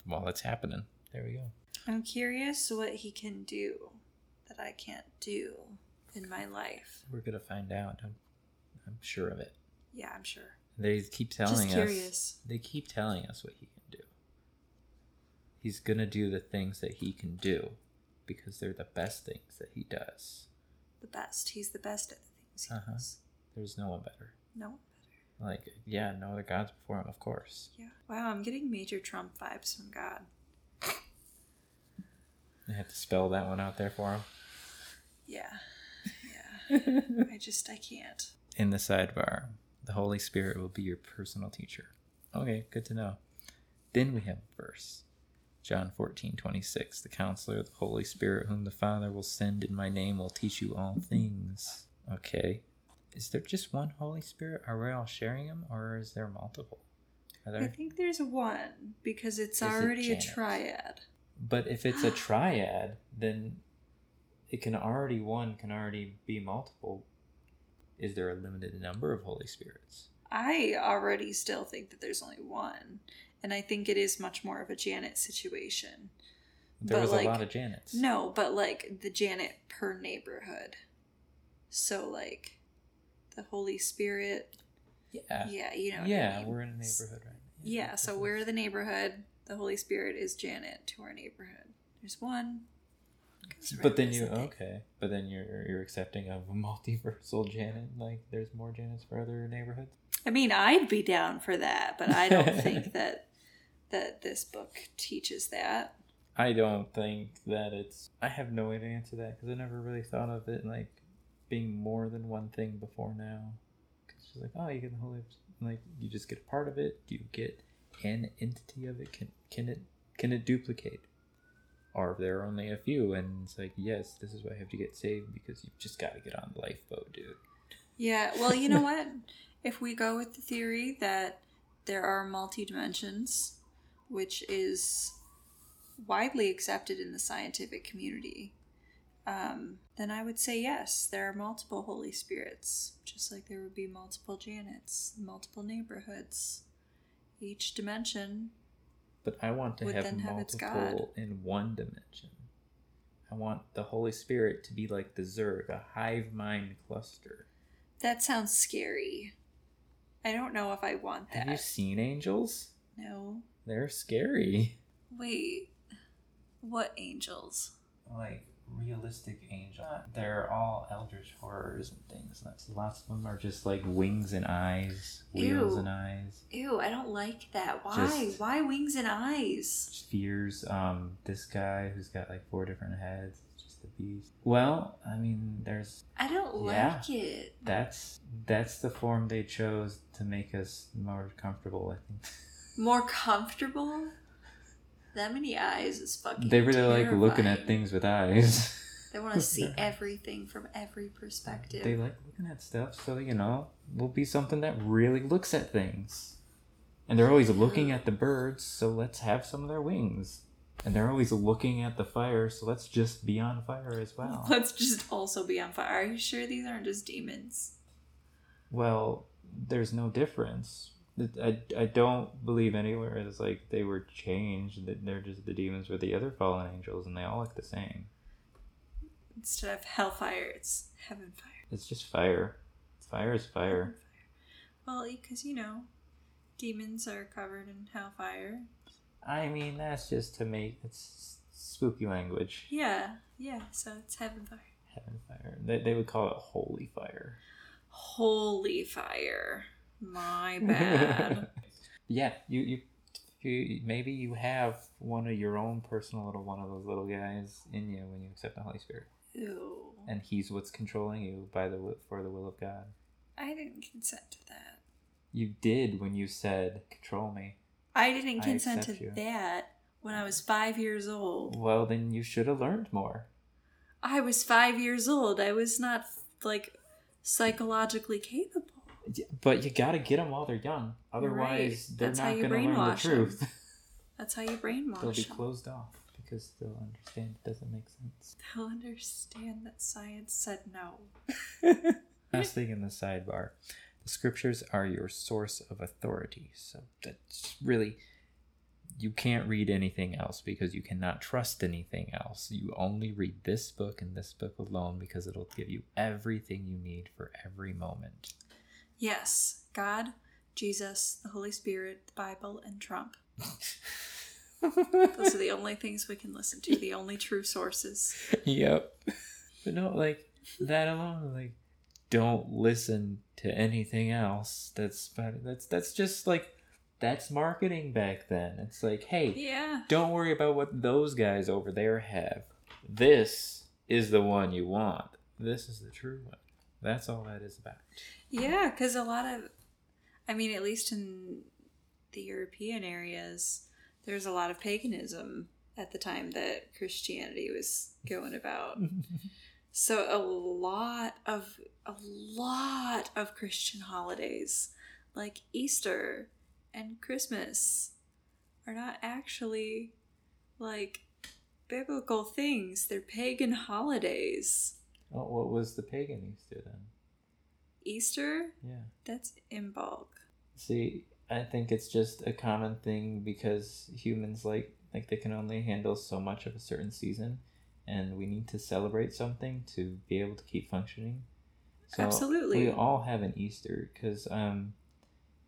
while it's happening. There we go. I'm curious what he can do that I can't do in my life. We're gonna find out. I'm, I'm sure of it. Yeah, I'm sure. They keep telling Just us. They keep telling us what he can do. He's gonna do the things that he can do because they're the best things that he does. The best. He's the best at the things he Uh-huh. does. There's no one better. No one better. Like, yeah, no other gods before him, of course. Yeah. Wow, I'm getting major Trump vibes from God. I had to spell that one out there for him. Yeah. Yeah. I just I can't. In the sidebar, the Holy Spirit will be your personal teacher. Okay, good to know. Then we have a verse. John 14, 26. The counselor, the Holy Spirit, whom the Father will send in my name, will teach you all things. Okay. Is there just one Holy Spirit? Are we all sharing him, or is there multiple? Are I think there's one because it's Is it already a triad. But if it's a triad, then it can already one can already be multiple. Is there a limited number of Holy Spirits? I already still think that there's only one. And I think it is much more of a Janet situation. There But, was like, a lot of Janets. No, but like the Janet per neighborhood. So like the Holy Spirit. Yeah. Yeah, you know. what I yeah, mean. we're in a neighborhood right now. Yeah, so we're the neighborhood. The Holy Spirit is Janet to our neighborhood. There's one. But then you visiting. okay, but then you're you're accepting of a multiversal Janet. Like there's more Janets for other neighborhoods. I mean, I'd be down for that, but I don't think that that this book teaches that. I don't think that it's. I have no way to answer that because I never really thought of it like being more than one thing before now. Because it's like, oh, you get the Holy, like you just get a part of it. Do you get an entity of it? Can can it can it duplicate? Or if there are only a few, and it's like, yes, this is why I have to get saved because you've just got to get on the lifeboat, dude. Yeah, well, you know what? If we go with the theory that there are multi dimensions, which is widely accepted in the scientific community, um, then I would say yes, there are multiple Holy Spirits, just like there would be multiple Janets, multiple neighborhoods. Each dimension, But I want to have then have multiple in one dimension. I want the Holy Spirit to be like the Zerg, a hive mind cluster. that sounds scary. I don't know if I want that. Have you seen angels? no. They're scary. Wait. What angels? Like realistic angel. They're all eldritch horrors and things. Lots of them are just like wings and eyes, wheels Ew. and eyes, Ew, I don't like that. Why? Just- Why wings and eyes? Fears. Um, this guy who's got like four different heads, just a beast. Well, I mean, there's I don't Yeah. like it. that's that's the form they chose to make us more comfortable. I think. More comfortable? That many eyes is fucking They really like looking at things with eyes. They want to see everything from every perspective. They like looking at stuff, so you know, we'll be something that really looks at things. And they're always looking at the birds, so let's have some of their wings. And they're always looking at the fire, so let's just be on fire as well. Let's just also be on fire. Are you sure these aren't just demons? Well, there's no difference. I, I don't believe anywhere it's like they were changed, that they're just the demons with the other fallen angels, and they all look the same. Instead of hellfire, it's heaven fire. It's just fire. Fire is fire. Well, because you know, demons are covered in hellfire. I mean, that's just to make it's spooky language. Yeah, yeah. So it's heaven fire. Heaven fire. They, they would call it holy fire. Holy fire. My bad. yeah, you, you you maybe you have one of your own personal little one of those little guys in you when you accept the Holy Spirit, Ew. and he's what's controlling you by the for the will of God. I didn't consent to that. You did when you said, "Control me." I didn't I consent to you. that when I was five years old. Well, then you should have learned more. I was five years old. I was not like psychologically capable. Y- But you got to get them while they're young. You're right. Otherwise, they're That's not going to learn the brainwash 'em. truth. That's how you brainwash They'll be them. closed off because they'll understand it doesn't make sense. They'll understand that science said no. Last thing in the sidebar. The scriptures are your source of authority. So that's really you can't read anything else because you cannot trust anything else. You only read this book and this book alone because it'll give you everything you need for every moment. Yes, God, Jesus, the Holy Spirit, the Bible, and Trump. Those are the only things we can listen to, the only true sources. yep. But no, like that alone, like don't listen to anything else. That's that's that's just like that's marketing back then. It's like, hey, Yeah. don't worry about what those guys over there have. This is the one you want. This is the true one. That's all that is about. Yeah, because a lot of, I mean, at least in the European areas, there's a lot of paganism at the time that Christianity was going about. So a lot of a lot of Christian holidays like Easter and Christmas are not actually like biblical things. They're pagan holidays. Oh, what was the pagan Easter then? Easter, Yeah. that's in bulk. See, I think it's just a common thing because humans like like they can only handle so much of a certain season, and we need to celebrate something to be able to keep functioning. Absolutely. we all have an Easter because um,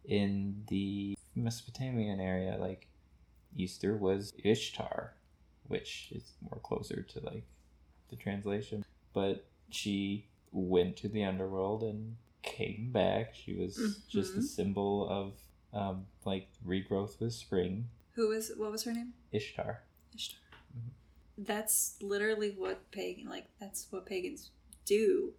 in the Mesopotamian area, like Easter was Ishtar, which is more closer to like the translation, but she went to the underworld and came back. She was just a Mhm. symbol of um, like regrowth with spring. Who was what was her name? Ishtar. Ishtar. Mhm. That's literally what pagan like that's what pagans do.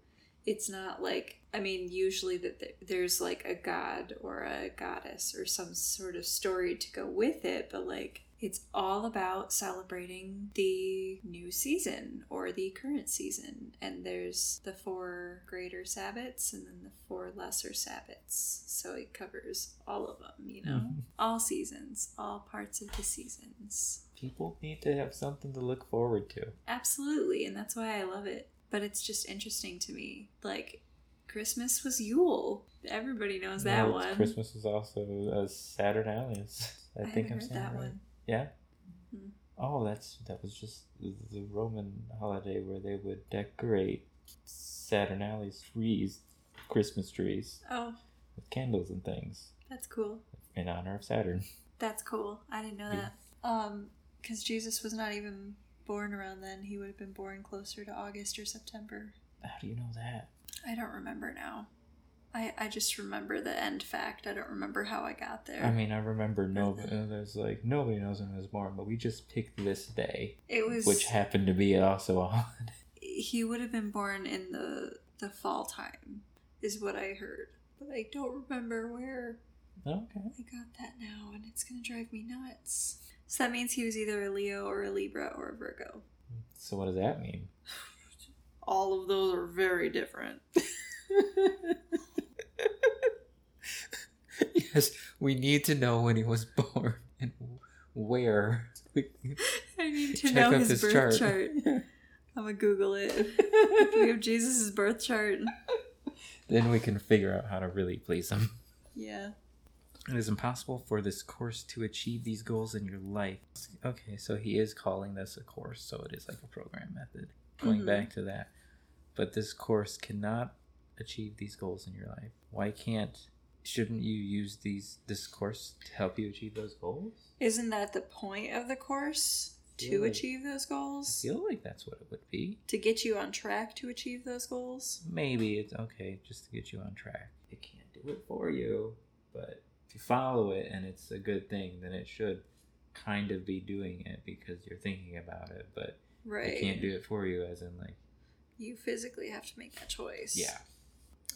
It's not like I mean usually that there's like a god or a goddess or some sort of story to go with it, but like it's all about celebrating the new season or the current season. And there's the four greater Sabbats and then the four lesser Sabbats. So it covers all of them, you know? Mhm. All seasons, all parts of the seasons. People need to have something to look forward to. Absolutely, and that's why I love it. But it's just interesting to me. Like Christmas was Yule. Everybody knows that No, one. Christmas is also a Saturnalia. I, I think I'm heard saying that right. one. Yeah. Hmm. Oh, that's that was just the Roman holiday where they would decorate Saturnali's trees, Christmas trees, Oh, with candles and things that's cool. in honor of Saturn. That's cool. I didn't know Yeah. that. Um, because Jesus was not even born around then. He would have been born closer to August or September. How do you know that? I don't remember now. I, I just remember the end fact. I don't remember how I got there. I mean, I remember no. uh, There's like nobody knows when he was born, but we just picked this day, it was which happened to be also a holiday. he would have been born in the the fall time is what i heard but i don't remember where Okay. i got that now and it's gonna drive me nuts so that means he was either a leo or a libra or a virgo So what does that mean? all of those are very different yes, we need to know when he was born and where. I need to Check know out his birth chart. chart. i'm gonna google it we have jesus' birth chart then we can figure out how to really please him. yeah It is impossible for this course to achieve these goals in your life. Okay, so he is calling this a course, so it is like a program method. Going Mhm. back to that. But this course cannot achieve these goals in your life. Why can't shouldn't you use these this course to help you achieve those goals? isn't that the point of the course to like- achieve those goals? I feel like that's what it would be. to get you on track to achieve those goals Maybe it's okay just to get you on track. It can't do it for you, but if you follow it and it's a good thing, then it should kind of be doing it because you're thinking about it, but right it can't do it for you as in like you physically have to make that choice. yeah.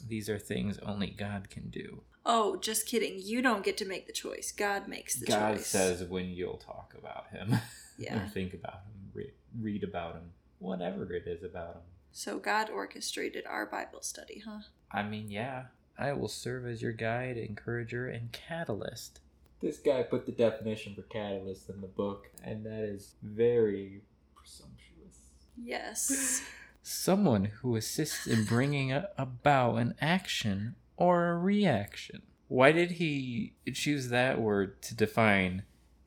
These are things only God can do. Oh, just kidding. You don't get to make the choice. God makes the God choice. God says when you'll talk about him Yeah. think about him, read, read about him, whatever it is about him. So God orchestrated our Bible study, huh? I mean, yeah, I will serve as your guide, encourager, and catalyst. This guy put the definition for catalyst in the book, and that is very presumptuous. Yes. Someone who assists in bringing about an action or a reaction? Why did he choose that word to define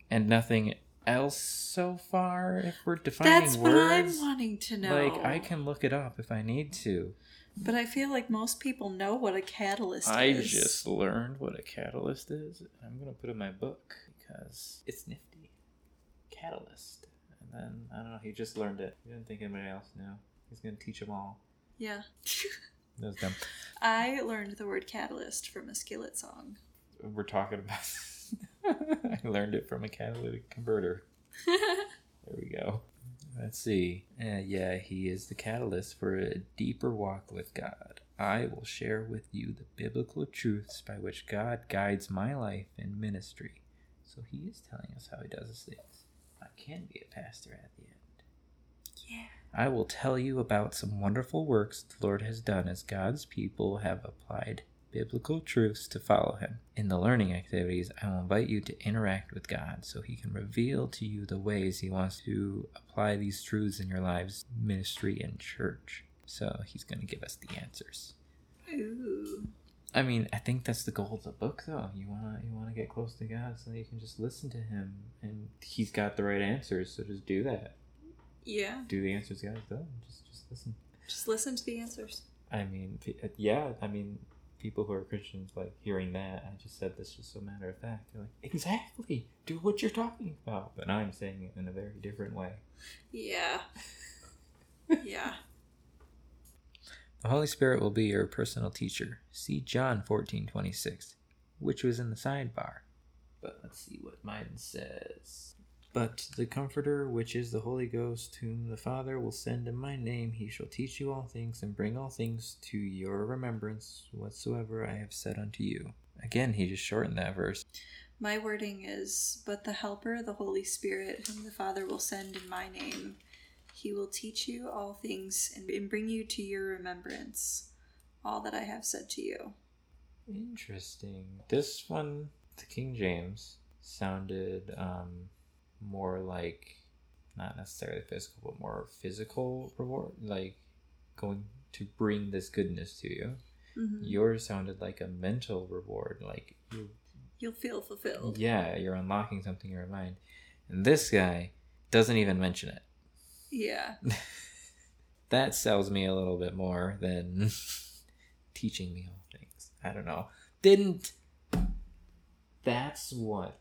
and nothing else so far if we're defining That's words? what I'm wanting to know. Like I can look it up if I need to. But I feel like most people know what a catalyst I is. I just learned what a catalyst is. I'm gonna put it in my book because it's nifty. Catalyst. And then I don't know. He just learned it. He didn't think anybody else knew. He's gonna teach them all. Yeah. That was dumb. I learned the word catalyst from a skillet song. We're talking about. I learned it from a catalytic converter. There we go. Let's see. Uh, yeah, he is the catalyst for a deeper walk with God. I will share with you the biblical truths by which God guides my life and ministry. So he is telling us how he does his things. I can be a pastor at the end. yeah. I will tell you about some wonderful works the Lord has done as God's people have applied biblical truths to follow Him. In the learning activities, I will invite you to interact with God so He can reveal to you the ways He wants to apply these truths in your lives, ministry, and church. So He's going to give us the answers. Ooh. I mean, I think that's the goal of the book, though. You wanna you wanna get close to God so that you can just listen to Him, and He's got the right answers. So just do that. Yeah. Do the answers guys. done. Just just listen. Just listen to the answers. I mean, uh, yeah. I mean, people who are Christians like hearing that. I just said this just a matter of fact. They're like, exactly. Do what you're talking about. But I'm saying it in a very different way. Yeah. yeah. The Holy Spirit will be your personal teacher. See John fourteen twenty six, which was in the sidebar. But let's see what mine says. But the Comforter, which is the Holy Ghost, whom the Father will send in my name, he shall teach you all things and bring all things to your remembrance whatsoever I have said unto you. Again, he just shortened that verse. My wording is But the Helper, the Holy Spirit, whom the Father will send in my name, he will teach you all things and, bring you to your remembrance all that I have said to you. Interesting. This one, the King James, sounded um, more like not necessarily physical, but more physical reward, like going to bring this goodness to you. Mhm. Yours sounded like a mental reward, like you, You'll feel fulfilled. yeah, you're unlocking something in your mind. And this guy doesn't even mention it. Yeah. that sells me a little bit more than teaching me all things. I don't know. Didn't that's what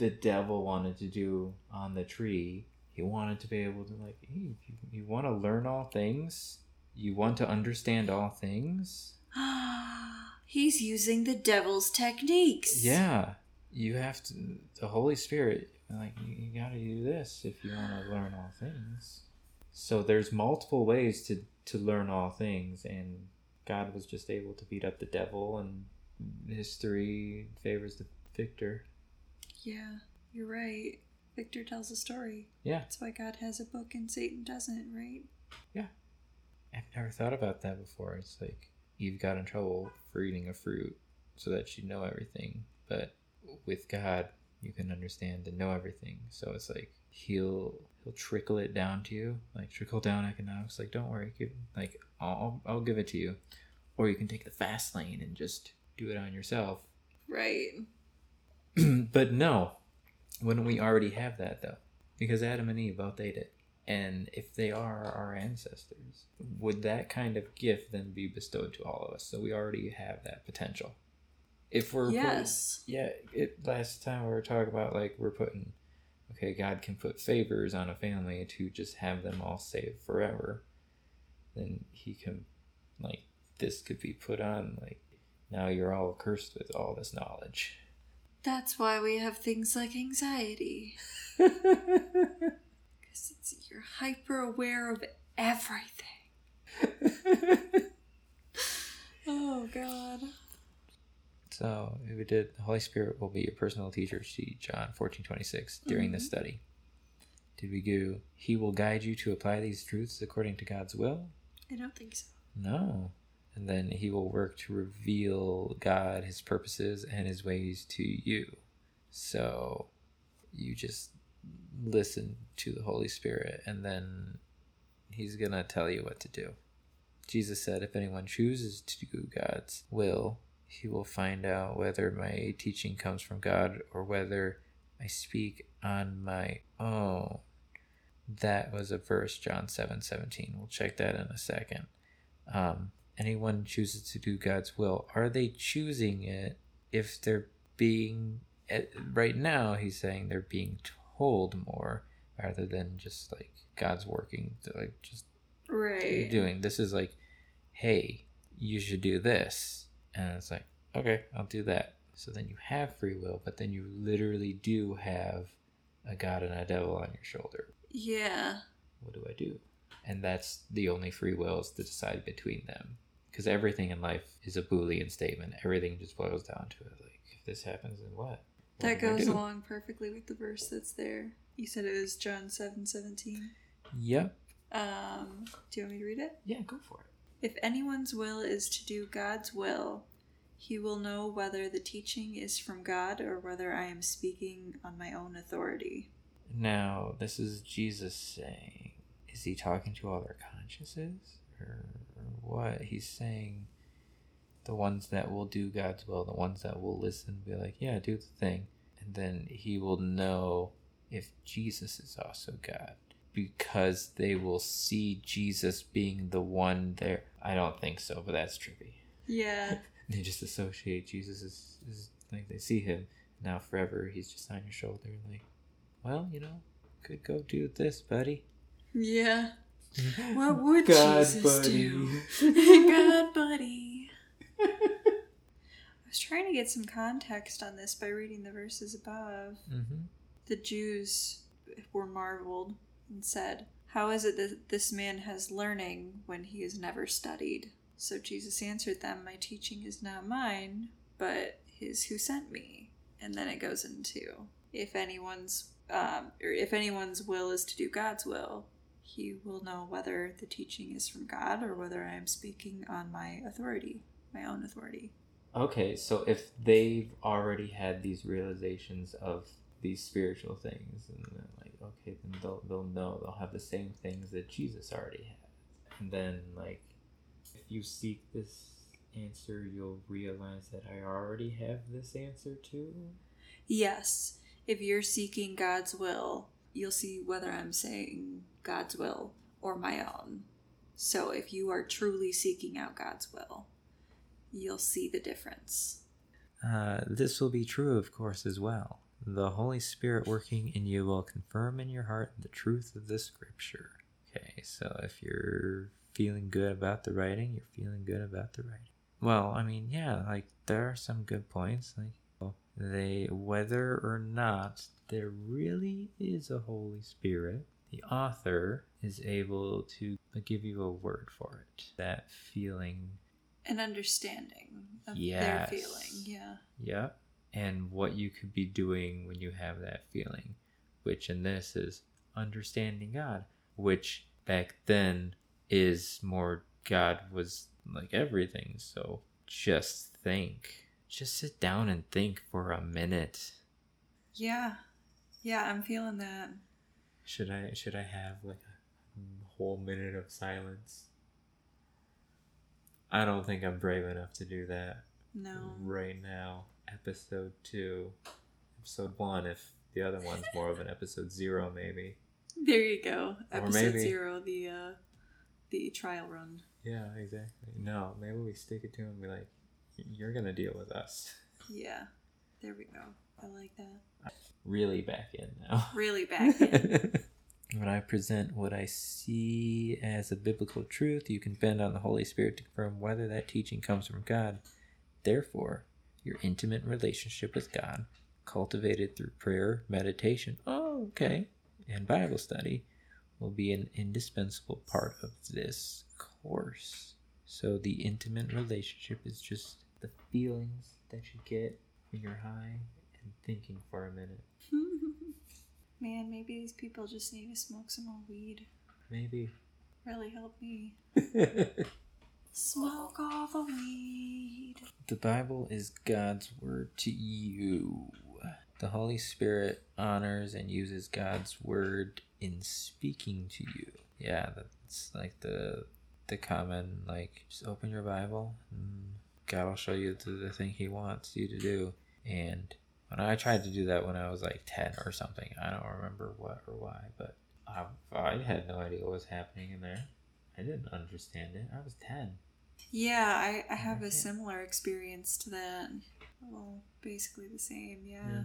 the devil wanted to do on the tree. He wanted to be able to like, hey, you, you want to learn all things? You want to understand all things? He's using the devil's techniques. Yeah. You have to the Holy Spirit like you, you got to do this if you want to learn all things. So there's multiple ways to to learn all things and God was just able to beat up the devil and history favors the victor. Yeah, you're right. Victor tells a story. Yeah. That's why God has a book and Satan doesn't, right? Yeah. I've never thought about that before. It's like Eve got in trouble for eating a fruit so that she'd know everything. But with God, you can understand and know everything. So it's like he'll he'll trickle it down to you, like trickle down economics. Like don't worry, give like I'll I'll give it to you, or you can take the fast lane and just do it on yourself. Right. but no, wouldn't we already have that though? Because Adam and Eve both ate it. And if they are our ancestors, would that kind of gift then be bestowed to all of us? So we already have that potential. If we're Yes. yeah. It last time we were talking about like we're putting, okay, God can put favors on a family to just have them all saved forever. Then He can, like, this could be put on like, now you're all cursed with all this knowledge. That's why we have things like anxiety. Because it's you're hyper aware of everything. Oh God. So if we did, the Holy Spirit will be your personal teacher. See John fourteen twenty six during this Mhm. study. Did we go? He will guide you to apply these truths according to God's will. I don't think so. No, and then He will work to reveal God, His purposes, and His ways to you. So you just listen to the Holy Spirit, and then He's gonna tell you what to do. Jesus said, "If anyone chooses to do God's will, he will find out whether my teaching comes from God or whether I speak on my own. That was a verse, John 7 17. We'll check that in a second. Um, anyone chooses to do God's will, are they choosing it if they're being, eh, right now, he's saying they're being told more rather than just like God's working, to like just Right. doing. This is like, hey, you should do this. And it's like, okay, I'll do that. So then you have free will, but then you literally do have a God and a devil on your shoulder. Yeah. What do I do? And that's the only free will is to decide between them. Because everything in life is a Boolean statement. Everything just boils down to it. Like, if this happens, then what? That goes along perfectly with the verse that's there. You said it was John seven seventeen. Yep. Um, do you want me to read it? Yeah, go for it. If anyone's will is to do God's will, he will know whether the teaching is from God or whether I am speaking on my own authority. Now, this is Jesus saying, is he talking to all their consciences? Or what? He's saying the ones that will do God's will, the ones that will listen, be like, yeah, do the thing. And then he will know if Jesus is also God because they will see Jesus being the one there. I don't think so, but that's trippy. Yeah. They just associate Jesus as, as like they see him now forever. He's just on your shoulder, like, well, you know, could go do this, buddy. Yeah. What would God, Jesus buddy. do? God, buddy. I was trying to get some context on this by reading the verses above. Mm-hmm. The Jews were marveled and said, How is it that this man has learning when he has never studied? So Jesus answered them, My teaching is not mine, but his who sent me. And then it goes into if anyone's um, or if anyone's will is to do God's will, he will know whether the teaching is from God or whether I am speaking on my authority, my own authority. Okay, so if they've already had these realizations of these spiritual things, and then like, okay, then they'll they'll know they'll have the same things that Jesus already had, and then like, if you seek this answer, you'll realize that I already have this answer too. Yes, if you're seeking God's will, you'll see whether I'm saying God's will or my own. So if you are truly seeking out God's will, you'll see the difference. Uh, this will be true, of course, as well. The Holy Spirit working in you will confirm in your heart the truth of the Scripture. Okay, so if you're feeling good about the writing, you're feeling good about the writing. Well, I mean, yeah, like there are some good points. Like they, whether or not there really is a Holy Spirit, the author is able to give you a word for it. That feeling An understanding of Yes. their feeling. Yeah. Yep. And what you could be doing when you have that feeling, which in this is understanding God, which back then is more God was like everything. So just think. Just sit down and think for a minute. Yeah. Yeah, I'm feeling that. Should I should I have like a whole minute of silence? I don't think I'm brave enough to do that. No. right now episode two episode one if the other one's more of an episode zero maybe There you go. Or Episode maybe- zero, the uh the trial run. yeah exactly no maybe we stick it to him and be like you're gonna deal with us Yeah. There we go. I like that. really back in now Really back in. when i present what i see as a biblical truth you can depend on the holy spirit to confirm whether that teaching comes from god therefore your intimate relationship with god cultivated through prayer meditation oh okay and bible study will be an indispensable part of this course. So, the intimate relationship is just the feelings that you get when you're high and thinking for a minute. Man, maybe these people just need to smoke some more weed. Maybe. Really help me. Smoke all the weed. The Bible is God's word to you. The Holy Spirit honors and uses God's word in speaking to you. Yeah, that's like the the common like just open your Bible and God will show you the, the thing He wants you to do. And when I tried to do that when I was like 10 or something, I don't remember what or why, but I, I had no idea what was happening in there. I didn't understand it. I was 10. Yeah, I, I have a similar experience to that. Well, basically the same, yeah. Yeah.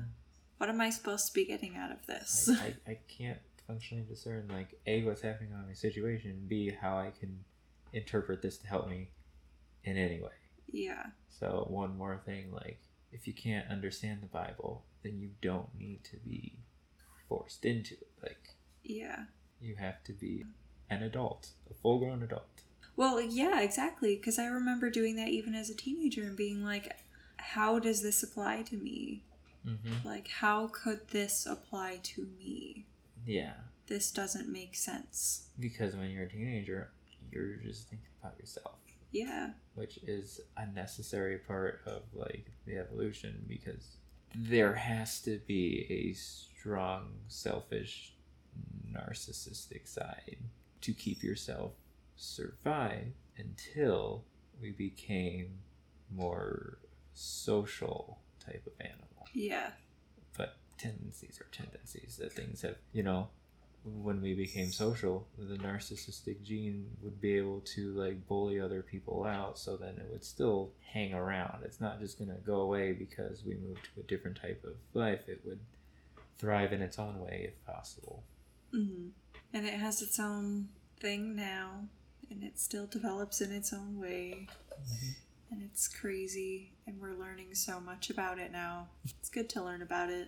What am I supposed to be getting out of this? I, I, I can't functionally discern, like, A, what's happening on my situation, B, how I can interpret this to help me in any way. Yeah. So, one more thing, like, if you can't understand the Bible, then you don't need to be forced into it. Like, Yeah. you have to be an adult, a full grown adult. Well, yeah, exactly. Because I remember doing that even as a teenager and being like, how does this apply to me? Mm-hmm. Like, how could this apply to me? Yeah, This doesn't make sense. because when you're a teenager, you're just thinking about yourself. Yeah. which is a necessary part of like the evolution because there has to be a strong selfish narcissistic side to keep yourself survive until we became more social type of animal Yeah. but tendencies are tendencies that things have you know when we became social the narcissistic gene would be able to like bully other people out so then it would still hang around it's not just going to go away because we moved to a different type of life it would thrive in its own way if possible hmm And it has its own thing now, and it still develops in its own way. And it's crazy, and we're learning so much about it now. It's good to learn about it.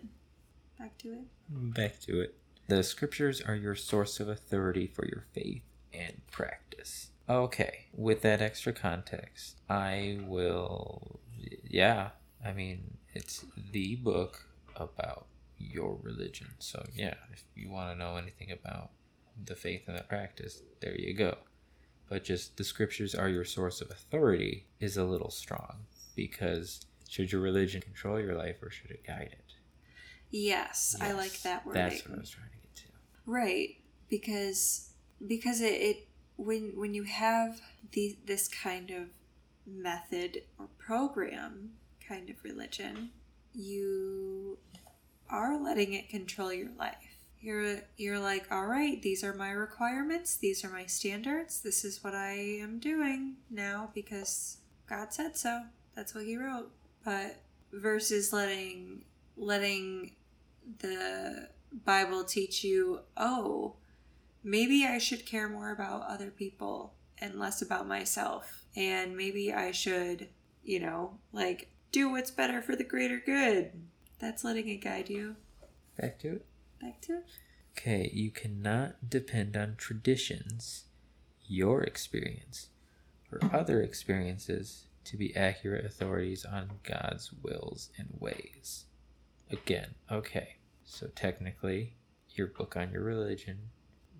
Back to it. back to it the scriptures are your source of authority for your faith and practice. Okay with that extra context i will yeah i mean it's the book about your religion. So yeah if you want to know anything about the faith and the practice there you go. But just the scriptures are your source of authority is a little strong because should your religion control your life or should it guide it? Yes, I like that wording. that's what i was trying to Right, because because it, it when when you have the this kind of method or program kind of religion, you are letting it control your life. You're you're like, all right, these are my requirements, these are my standards, this is what I am doing now because God said so. That's what he wrote. But versus letting letting the Bible teach you, oh, maybe I should care more about other people and less about myself. And maybe I should, you know, like do what's better for the greater good. That's letting it guide you. back to it Back to it. Okay, you cannot depend on traditions, your experience, or other experiences to be accurate authorities on God's wills and ways. Again, okay, so technically, your book on your religion,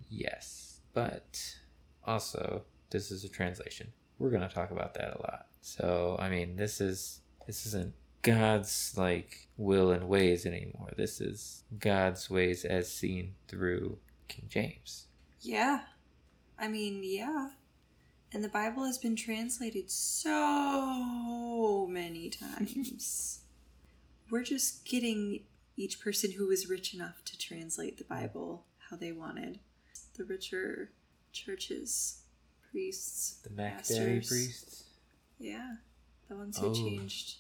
yes, but also, this is a translation. We're going to talk about that a lot. So, I mean, this is this isn't God's like will and ways anymore. This is God's ways as seen through King James. Yeah. I mean, yeah. And the Bible has been translated so many times. We're just getting each person who was rich enough to translate the Bible how they wanted. The richer churches, priests, The Mac. Daddy priests. Yeah. The ones who Oh. changed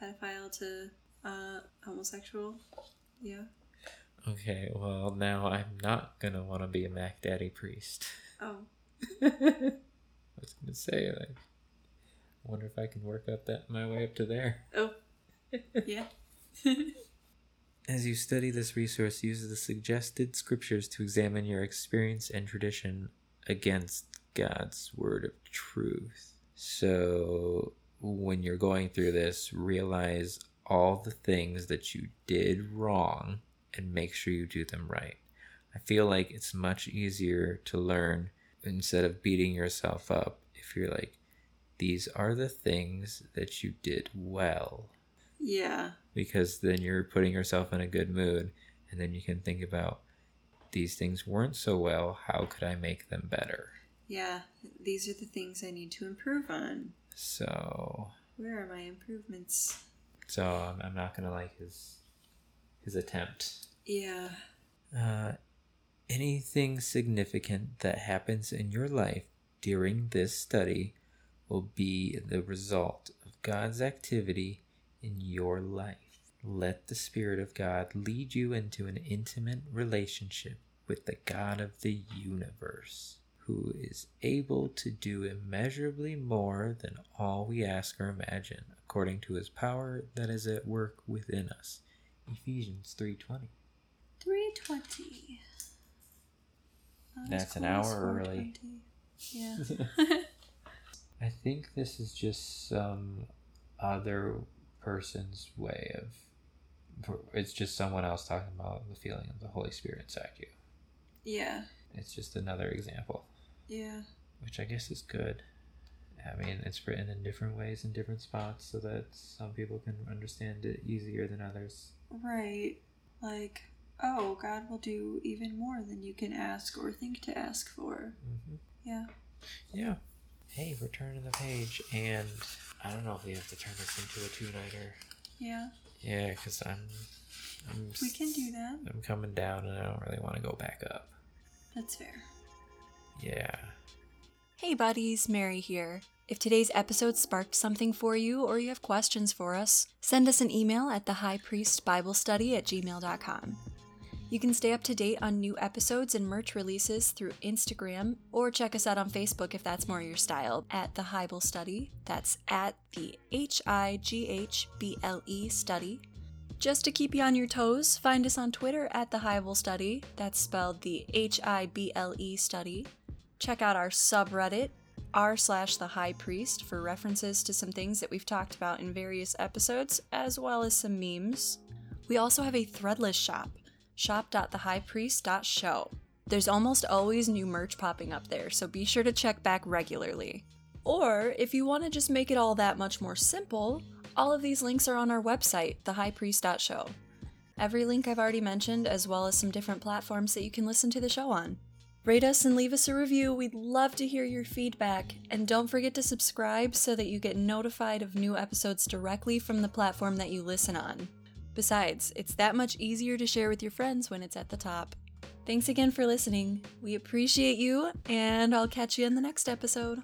pedophile to uh, homosexual. Yeah. Okay, well now I'm not gonna want to be a Mac Daddy priest. Oh. I was gonna say like, I wonder if I can work up that my way up to there. Oh. Yeah. As you study this resource, use the suggested scriptures to examine your experience and tradition against God's word of truth. So, when you're going through this, realize all the things that you did wrong and make sure you do them right. I feel like it's much easier to learn instead of beating yourself up if you're like, these are the things that you did well yeah. Because then you're putting yourself in a good mood and then you can think about these things weren't so well how could i make them better Yeah. These are the things I need to improve on. so Where are my improvements? So I'm, I'm not gonna like his his attempt. Yeah. Uh, anything significant that happens in your life during this study will be the result of God's activity in your life. Let the Spirit of God lead you into an intimate relationship with the God of the universe, who is able to do immeasurably more than all we ask or imagine, according to his power that is at work within us. Ephesians 3:20. 320. That's an hour early. Yeah. I think this is just some other person's way of. It's just someone else talking about the feeling of the Holy Spirit inside you. yeah. It's just another example, Yeah. which I guess is good. I mean, it's written in different ways in different spots so that some people can understand it easier than others. Right. Like, oh, God will do even more than you can ask or think to ask for. hmm Yeah. Yeah. Hey, we're turning the page, and I don't know if we have to turn this into a two-nighter. Yeah. Yeah, because I'm, I'm, We can do that. I'm coming down, and I don't really want to go back up. That's fair. Yeah. Hey buddies, Mary here. If today's episode sparked something for you or you have questions for us, send us an email at thehighpriestbiblestudy at gmail.com. You can stay up to date on new episodes and merch releases through Instagram or check us out on Facebook if that's more your style at the Highble Study. That's at the H I G H B L E study. Just to keep you on your toes, find us on Twitter at the Highble Study. That's spelled the H I B L E study. Check out our subreddit, r slash the high priest, for references to some things that we've talked about in various episodes, as well as some memes. We also have a threadless shop, shop.thehighpriest.show. There's almost always new merch popping up there, so be sure to check back regularly. Or, if you want to just make it all that much more simple, all of these links are on our website, thehighpriest.show. Every link I've already mentioned, as well as some different platforms that you can listen to the show on. Rate us and leave us a review. We'd love to hear your feedback. And don't forget to subscribe so that you get notified of new episodes directly from the platform that you listen on. Besides, it's that much easier to share with your friends when it's at the top. Thanks again for listening. We appreciate you, and I'll catch you in the next episode.